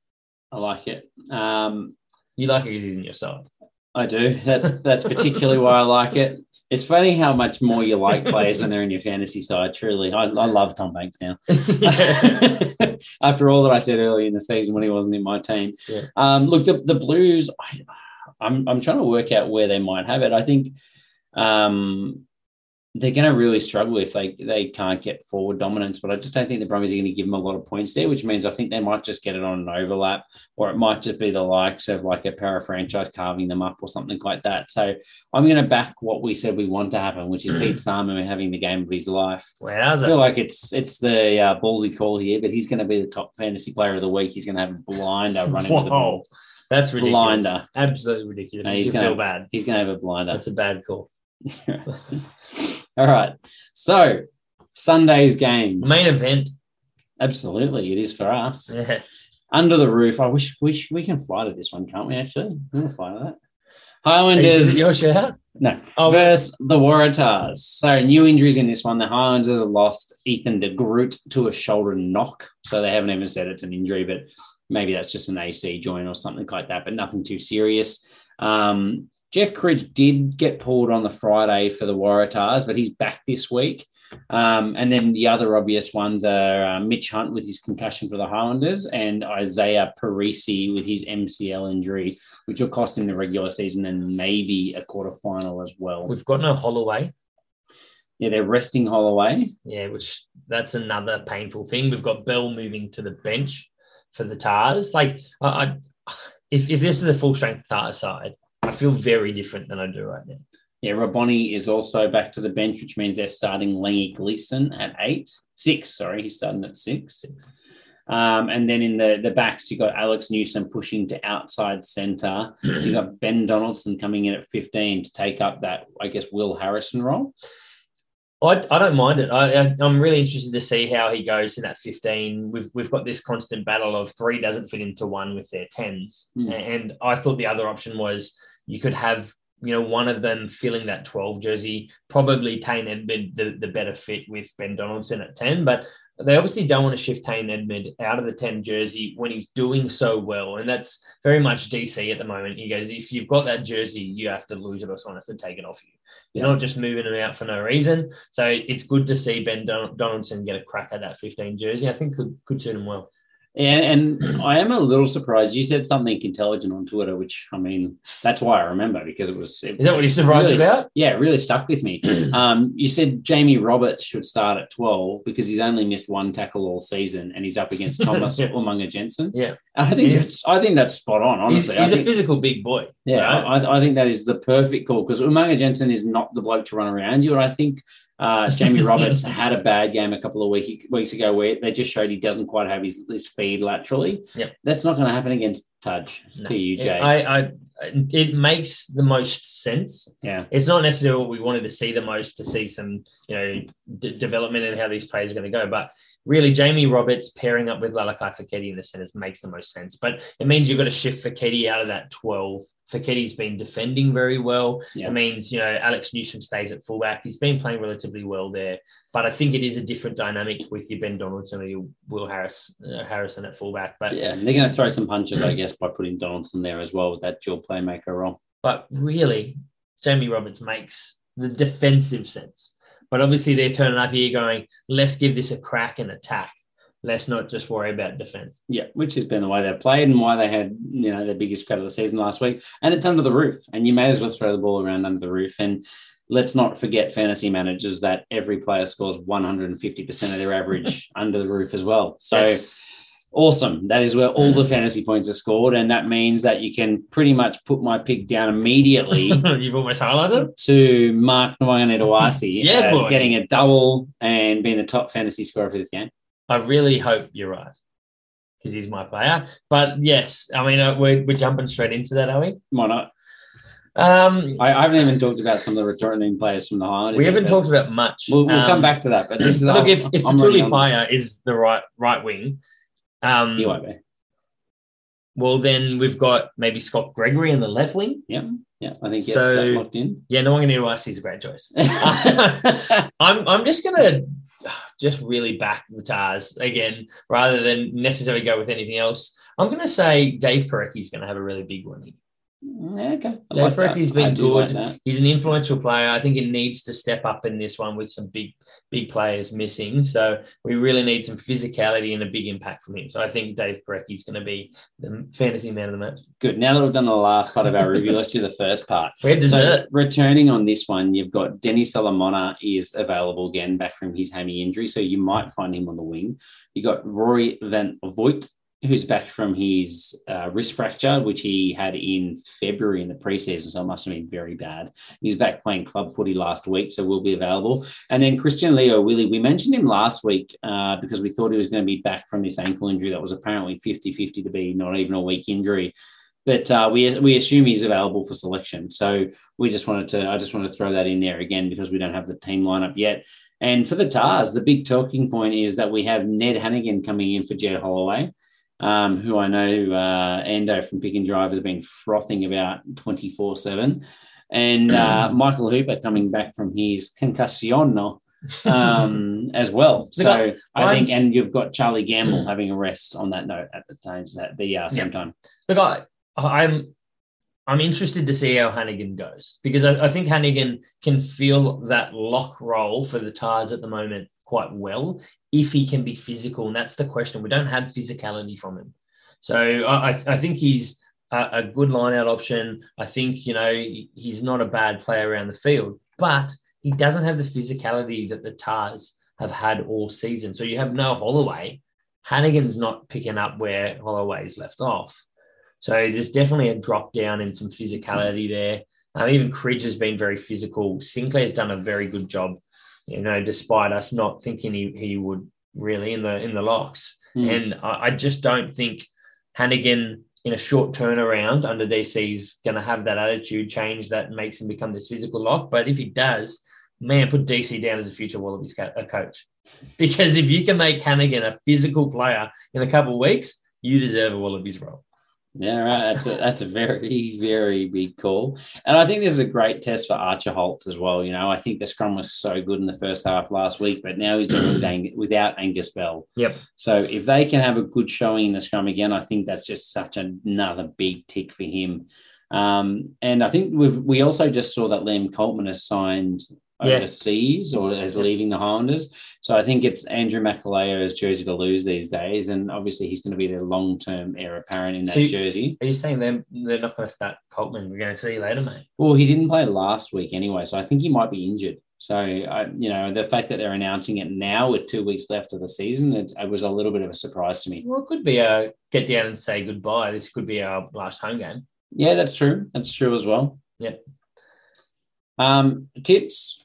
I like it. Um, You like it because he's in your side. I do. That's that's particularly why I like it. It's funny how much more you like players when they're in your fantasy side. Truly, I, I love Tom Banks now. After all that I said earlier in the season when he wasn't in my team, Yeah. um, look the the Blues. I, I'm I'm trying to work out where they might have it. I think um, they're going to really struggle if they they can't get forward dominance. But I just don't think the Brumbies are going to give them a lot of points there, which means I think they might just get it on an overlap, or it might just be the likes of like a para franchise carving them up or something like that. So I'm going to back what we said we want to happen, which is Pete Samu having the game of his life. Wowza. I feel like it's it's the uh, ballsy call here, but he's going to be the top fantasy player of the week. He's going to have a blinder running to the ball. That's ridiculous. Blinder. Absolutely ridiculous. No, he's gonna- feel bad. He's going to have a blinder. That's a bad call. All right. So Sunday's game. Main event. Absolutely, it is for us. Yeah. Under the roof. I wish we sh- we can fly to this one, can't we? Actually, we'll fly to that. Highlanders. it your shout? No. Oh. Versus the Waratahs. So new injuries in this one. The Highlanders have lost Ethan de Groot to a shoulder knock. So they haven't even said it's an injury, but maybe that's just an AC joint or something like that, but nothing too serious. Um, Jeff Cridge did get pulled on the Friday for the Waratahs, but he's back this week. Um, and then the other obvious ones are uh, Mitch Hunt with his concussion for the Highlanders and Izaia Perese with his MCL injury, which will cost him the regular season and maybe a quarterfinal as well. We've got no Holloway. Yeah, they're resting Holloway. Yeah, which that's another painful thing. We've got Bell moving to the bench for the Tars. Like, I, I if, if this is a full strength Tar side, I feel very different than I do right now. Yeah, Raboni is also back to the bench, which means they're starting Langi Gleeson at eight, six. Sorry, he's starting at six. Um, and then in the the backs, you've got Alex Newsome pushing to outside centre. you've got Ben Donaldson coming in at fifteen to take up that, I guess, Will Harrison role. I, I don't mind it. I, I'm really interested to see how he goes in that 15. We've, we've got this constant battle of three doesn't fit into one with their 10s. Hmm. And I thought the other option was you could have, you know, one of them filling that 12 jersey, probably Tane Edmed the, the better fit with Ben Donaldson at 10. But they obviously don't want to shift Tane Edmed out of the 10 jersey when he's doing so well. And that's very much DC at the moment. He goes, if you've got that jersey, you have to lose it or someone has to take it off you. You're not just moving him out for no reason. So it's good to see Ben Don- Donaldson get a crack at that 15 jersey. I think could, could suit him well. And, and I am a little surprised. You said something intelligent on Twitter, which I mean, that's why I remember because it was. It, Is that what you're surprised really- about? Yeah, it really stuck with me. um, you said Jamie Roberts should start at 12 because he's only missed one tackle all season and he's up against Thomas Yeah. Umaga-Jensen. Yeah. I think He's- that's, I think that's spot on, honestly. he's a think- physical big boy. yeah, right? I, I think that is the perfect call because Umaga-Jensen is not the bloke to run around you. And I think uh, Jamie Roberts had a bad game a couple of week, weeks ago where they just showed he doesn't quite have his, his speed laterally. Yep. That's not going to happen against Tudge No. to you, Jay. I, I, it makes the most sense. yeah. It's not necessarily what we wanted to see the most to see some, you know, d- development and how these players are going to go. But really, Jamie Roberts pairing up with Lalakai Foketi in the centers makes the most sense. But it means you've got to shift Foketi out of that 12. Foketi's been defending very well. Yeah. It means, you know, Alex Newsome stays at fullback. He's been playing relatively well there. But I think it is a different dynamic with your Ben Donaldson or your Will Harris, uh, Harrison at fullback. But Yeah, they're going to throw some punches, I guess, by putting Donaldson there as well with that dual playmaker role. But really, Jamie Roberts makes the defensive sense. But obviously, they're turning up here going, let's give this a crack and attack. let's not just worry about defense. Yeah, which has been the way they've played and why they had, you know, their biggest credit of the season last week. And it's under the roof. And you may as well throw the ball around under the roof. And let's not forget fantasy managers that every player scores 150% of their average under the roof as well. So Yes. Awesome. That is where all the fantasy points are scored. And that means that you can pretty much put my pick down immediately. You've almost highlighted. to Mark Nawaqanitawase Yeah, as boy. getting a double and being the top fantasy scorer for this game. I really hope you're right because he's my player. But yes, I mean, uh, we're, we're jumping straight into that, are we? Why not? Um, I, I haven't even talked about some of the returning players from the Highlanders. we haven't but talked about much. We'll, we'll Um, come back to that, but this is Look, if, I'm- if I'm Fetuli running on- Paea is the right right wing, um, he won't be. well, then we've got maybe Scott Gregory in the left wing. Yeah, yeah. I think So- locked in. Yeah, no one can Rice is a great choice. I'm I'm just gonna just really back the Tars again rather than necessarily go with anything else. I'm gonna say Dave Porecki's gonna have a really big one here. Mm, yeah, okay. I Dave like. Porecki's been do like good. He's an influential player. I think it needs to step up in this one with some big big players missing. So we really need some physicality and a big impact from him. So I think Dave Porecki's going to be the fantasy man of the match. Good. Now that we've done the last part of our review, let's do the first part. We had So returning on this one, you've got Denny Solomona is available again back from his hammy injury, so you might find him on the wing. You got Rory van Vugt, who's back from his uh, wrist fracture, which he had in February in the preseason, so it must have been very bad. He's back playing club footy last week, so will be available. And then Christian Lio-Willie, we mentioned him last week uh, because we thought he was going to be back from this ankle injury that was apparently 50-50 to be not even a week injury. But uh, we we assume he's available for selection. So we just wanted to I just want to throw that in there again because we don't have the team lineup yet. And for the Tars, the big talking point is that we have Ned Hannigan coming in for Jed Holloway, um, who I know uh, Endo from Pick and Drive has been frothing about 24 7. And uh, Michael Hooper coming back from his concussion um, as well. So I think, I'm- and you've got Charlie Gamble having a rest on that note at the times at the uh, same Yeah. time. Look, I, I'm I'm interested to see how Hannigan goes because I, I think Hannigan can feel that lock role for the Tars at the moment quite well if he can be physical, and that's the question. We don't have physicality from him, so I, I- think he's a, a good line-out option. I think you know he's not a bad player around the field, but he doesn't have the physicality that the Tars have had all season. So you have no Holloway. Hannigan's not picking up where Holloway's left off. So there's definitely a drop down in some physicality there. Um, even Cridge has been very physical. Sinclair's done a very good job, you know, despite us not thinking he, he would really in the in the locks. Hmm. And I, I just don't think Hannigan in a short turnaround under DC is going to have that attitude change that makes him become this physical lock. But if he does, man, put DC down as a future Wallabies co- a coach. Because if you can make Hannigan a physical player in a couple of weeks, you deserve a Wallabies role. Yeah, right. That's a that's a very very big call, and I think this is a great test for Archer Holz as well. You know, I think the scrum was so good in the first half last week, but now he's doing it Ang- without Angus Bell. Yep. So if they can have a good showing in the scrum again, I think that's just such another big tick for him. Um, and I think we've we also just saw that Liam Coltman has signed Yeah. overseas or is Yeah. leaving the Highlanders. So I think it's Andrew Makalio's jersey to lose these days, and obviously he's going to be their long term heir apparent in that So you- jersey. Are you saying them they're not going to start Coltman? We're going to see you later, mate. Well, he didn't play last week anyway, so I think he might be injured. So, I, you know, the fact that they're announcing it now with two weeks left of the season, it, it was a little bit of a surprise to me. Well, it could be a get down and say goodbye. This could be our last home game. Yeah, that's true. That's true as well. Yeah. Um, tips.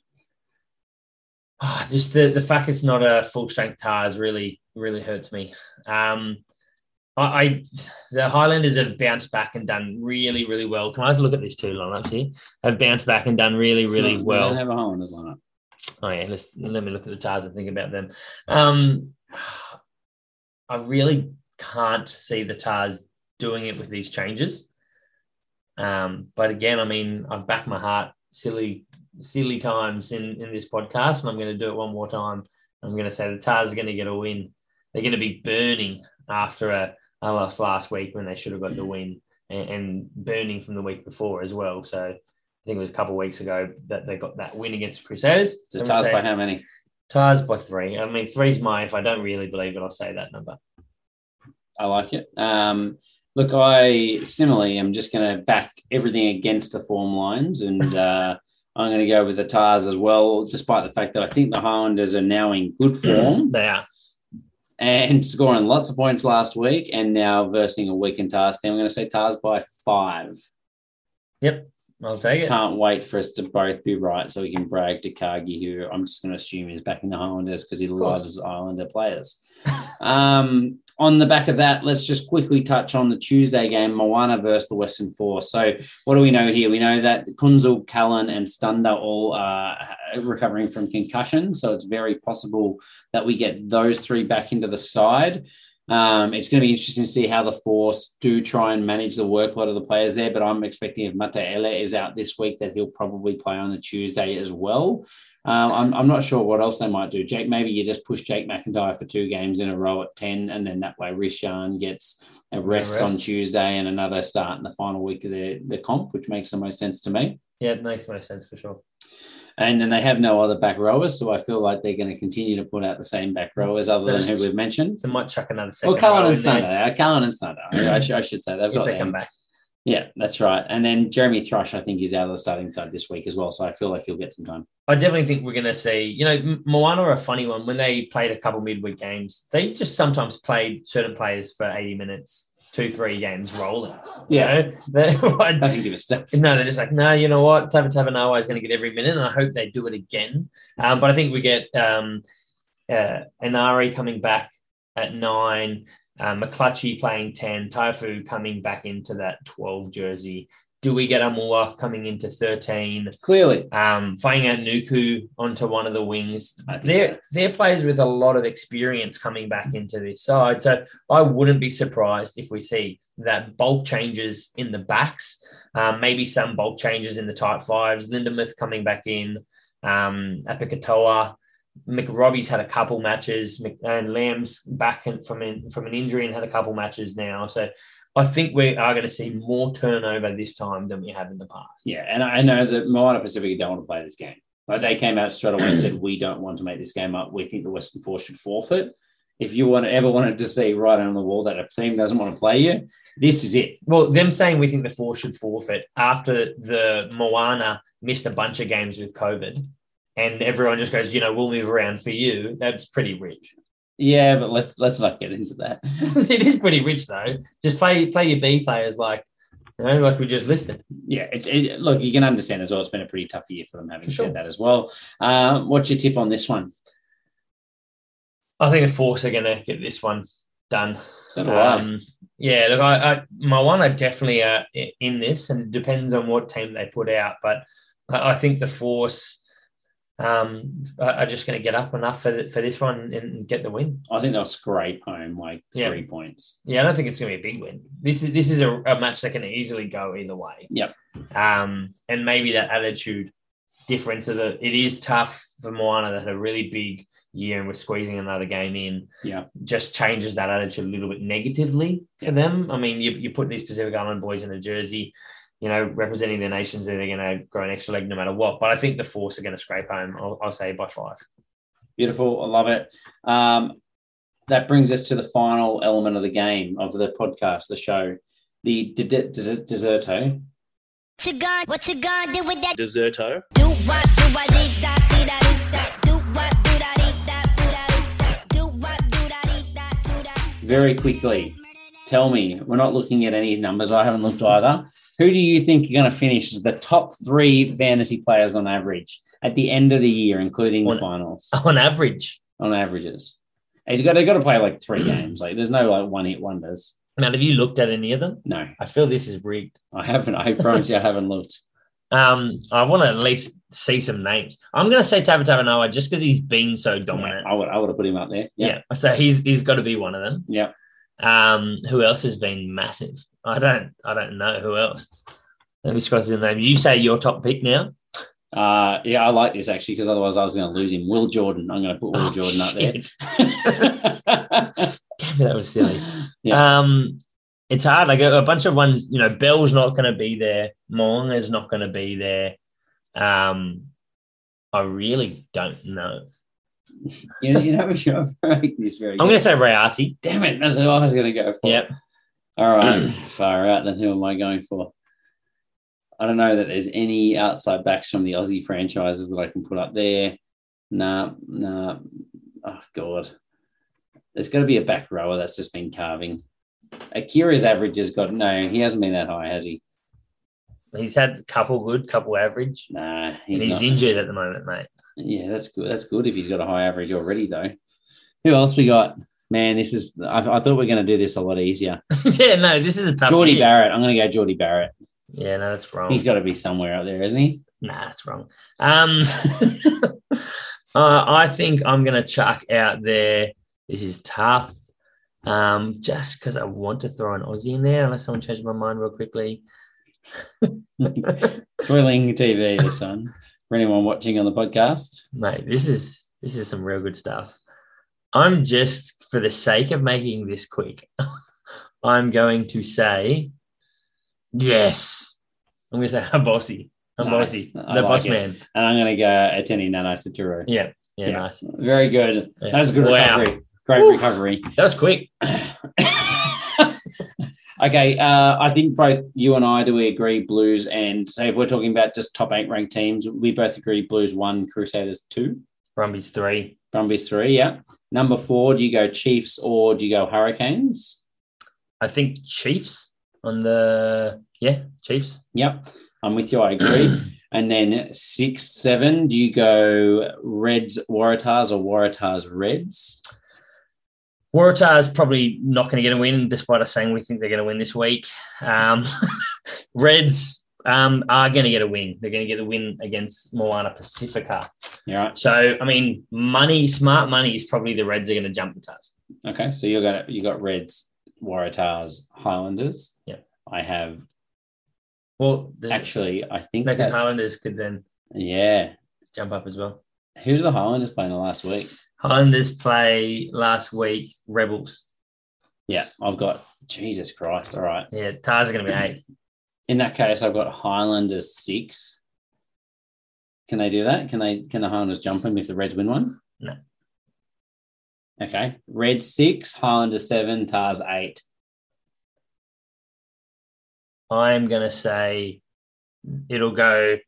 Ah, just the, the fact it's not a full strength tires really really hurts me. Um, I, I the Highlanders have bounced back and done really really well. Can I have a look at these two lineups here? Have bounced back and done really It's really not- well. don't have a Highlanders lineup. Oh yeah, let's let me look at the tires and think about them. Um, I really can't see the tires doing it with these changes. Um, but again, I mean, I've backed my heart silly, silly times in in this podcast, and I'm going to do it one more time. I'm going to say the Tars are going to get a win. They're going to be burning after a, a loss last week when they should have got the win, and, and burning from the week before as well. So I think it was a couple of weeks ago that they got that win against the Crusaders. I'm gonna say by how many? Tars by three. I mean, three's my. If I don't really believe it, I'll say that number. I like it. Um, look, I similarly am just going to back everything against the form lines, and uh, I'm going to go with the Tars as well, despite the fact that I think the Highlanders are now in good form They are. and scoring lots of points last week, and now versing a weakened Tars team. I'm going to say Tars by five. Yep, I'll take it. Can't wait for us to both be right so we can brag to Cargie, who I'm just going to assume is backing the Highlanders because he loves Islander players. um, on the back of that, let's just quickly touch on the Tuesday game, Moana versus the Western Force. So, what do we know here? We know that Kuenzle, Callan, and Stander all are recovering from concussion. So, it's very possible that we get those three back into the side. Um, it's going to be interesting to see how the Force do try and manage the workload of the players there. But I'm expecting if Mataele is out this week, that he'll probably play on the Tuesday as well. Um, I'm, I'm not sure what else they might do. Jake, maybe you just push Jake McIntyre for two games in a row at 10, and then that way Reesjan gets a rest, rest. on Tuesday and another start in the final week of the, the comp, which makes the most sense to me. Yeah, it makes most sense for sure. And then they have no other back rowers, so I feel like they're going to continue to put out the same back rowers other than who we've mentioned. They might chuck another second. Well, Cullen and Sunday. Cullen and Sunday. I, should, I should say they've if got they them. come back. Yeah, that's right. And then Jeremy Thrush, I think, is out of the starting side this week as well. So I feel like he'll get some time. I definitely think we're going to see, you know, Moana are a funny one. When they played a couple midweek games, they just sometimes played certain players for 80 minutes, two, three games rolling. You Yeah. know? They- I think give a step. No, they're just like, no, you know what? Tava Tavanoa is going to get every minute, and I hope they do it again. Um, but I think we get um, uh, Enari coming back at nine, uh, McClutchie playing 10, Taefu coming back into that 12 jersey. Do we get Aumua coming into 13? Clearly. Um, flying out Nuku onto one of the wings. They're, so. they're players with a lot of experience coming back into this side. So I wouldn't be surprised if we see that bulk changes in the backs, um, maybe some bulk changes in the tight fives. Lindemuth coming back in, um, Apikatoa. McRobbie's had a couple matches, and Lamb's back from from an injury and had a couple matches now. So I think we are going to see more turnover this time than we have in the past. Yeah. And I know that Moana Pacific don't want to play this game. Like they came out straight away and said, we don't want to make this game up. We think the Western Force should forfeit. If you want to, ever wanted to see right on the wall that a team doesn't want to play you, this is it. Well, them saying we think the four should forfeit after the Moana missed a bunch of games with COVID, and everyone just goes, you know, we'll move around for you. That's pretty rich. Yeah, but let's let's not get into that. it is pretty rich though. Just play play your B players like, you know, like we just listed. Yeah, it's it, look, you can understand as well. It's been a pretty tough year for them, having For sure. said that as well. Um, what's your tip on this one? I think the Force are going to get this one done. So I. Um, yeah, look, I, my one, I definitely are in this, and it depends on what team they put out. But I, I think the Force um, are just going to get up enough for for this one and get the win. I think they'll scrape home like Yeah. three points. Yeah, I don't think it's going to be a big win. This is this is a, a match that can easily go either way. Yep. Um, and maybe that attitude difference of the it is tough for Moana that had a really big year and we're squeezing another game in. Yeah. Just changes that attitude a little bit negatively for them. I mean, you, you put these Pacific Island boys in a jersey, you know, representing their nations, they're going to grow an extra leg no matter what. But I think the Force are going to scrape home. I'll, I'll say by five. Beautiful. I love it. Um, that brings us to the final element of the game, of the podcast, the show, the de- de- de- deserto. What you gonna, what you gonna do with that? Deserto. Do what, do what, dee da, dee da. Do what, do da, do da. Do what, do da, do da. Very quickly, tell me, we're not looking at any numbers. I haven't looked either. Who do you think are going to finish the top three fantasy players on average at the end of the year, including the finals, On average, on averages? He's got, they've got to play like three games. Like, there's no like one hit wonders. now have you looked at any of them? No, I feel this is rigged. I haven't. I promise you, I haven't looked. Um, I want to at least see some names. I'm going to say Tava Tavanoa just because he's been so dominant. I would. I would have put him up there. Yeah. so he's he's got to be one of them. Yeah. Um, who else has been massive? I don't I don't know who else. Let me scroll through the name. You say your top pick now. Uh, yeah, I like this actually because otherwise I was going to lose him. Will Jordan. I'm going to put Will Oh, Jordan up there. Damn it, that was silly. Yeah. Um, it's hard. Like a, a bunch of ones. You know, Bell's not going to be there. Mong is not going to be there. Um, I really don't know. You know, you know, this very. I'm going to say Rayasi. Damn it! That's what I was going to go for. Yep. All right, far out. Then who am I going for? I don't know that there's any outside backs from the Aussie franchises that I can put up there. Nah, nah. Oh God, there's got to be a back rower that's just been carving. Akira's average has got no. He hasn't been that high, has he? He's had a couple good, couple average. Nah, he's, he's injured at the moment, mate. Yeah, that's good. That's good if he's got a high average already, though. Who else we got? Man, this is. I, I thought we are going to do this a lot easier. yeah, no, this is a tough. Jordie year. Barrett. I'm going to go Jordie Barrett. Yeah, no, that's wrong. He's got to be somewhere out there, isn't he? Nah, that's wrong. Um, uh, I think I'm going to chuck out there. This is tough. Um, just because I want to throw an Aussie in there, unless someone changes my mind real quickly. Thrilling TV, this one. For anyone watching on the podcast, Mate, this is this is some real good stuff. I'm just for the sake of making this quick, I'm going to say yes. I'm going to say I'm bossy. I'm Nice. bossy. The like boss it. man. and I'm going to go Eteni Nana Saturo. Yeah, yeah, Yeah. nice. Very good. Yeah. That's a good Wow. recovery. Great Woo. recovery. That was quick. okay, uh, I think both you and I do we agree Blues, and so if we're talking about just top eight ranked teams, we both agree Blues one, Crusaders two, Brumbies three. Brumbies three. Yeah. Number four, do you go Chiefs or do you go Hurricanes? I think Chiefs on the yeah Chiefs. Yep, I'm with you. I agree. and then six, seven, do you go Reds, Waratahs or Waratahs, Reds? Waratahs probably not going to get a win, despite us saying we think they're going to win this week. Um, Reds um, are going to get a win. They're going to get the win against Moana Pacifica. Yeah, right. So, I mean, money, smart money is probably the Reds are going to jump the Tars. Okay, so you got you got Reds, Waratahs, Highlanders. Yeah. I have Well, actually. I think because Highlanders could then yeah. jump up as well. Who did the Highlanders play in the last week? Highlanders play last week Rebels. Yeah, I've got Jesus Christ. All right. Yeah, Tars are going to be eight. In that case, I've got Highlanders six. Can they do that? Can they? Can the Highlanders jump them if the Reds win one? No. Okay. Red six, Highlanders seven, Tars eight. I'm going to say it'll go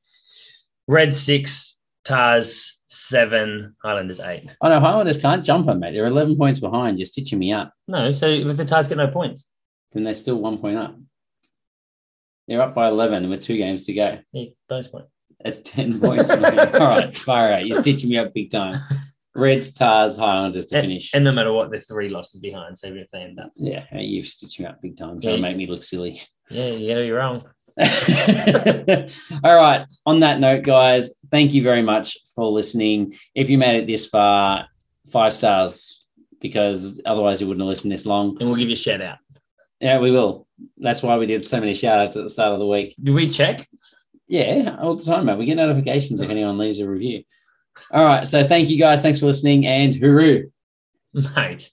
Red six, Tars seven, Highlanders eight. Oh no, Highlanders can't jump them, mate. They're eleven points behind. You're stitching me up. No, so if the Tars get no points, Then they're still one point up. They're up by eleven with two games to go. yeah, bonus point. That's 10 points, mate. All right, fire out. You're stitching me up big time. Reds, Tars, Highlanders to And, finish. and no matter what, they're three losses behind. So even if they end up, yeah, you've stitched me up big time, trying Yeah. to make me look silly. yeah, yeah, you're wrong. All right. On that note, guys, thank you very much for listening. If you made it this far, five stars, because otherwise you wouldn't have listened this long. And we'll give you a shout out. Yeah, we will. That's why we did so many shout outs at the start of the week. Do we check? Yeah, all the time, mate. We get notifications if anyone leaves a review. All right. So thank you guys. Thanks for listening and hooroo. Mate.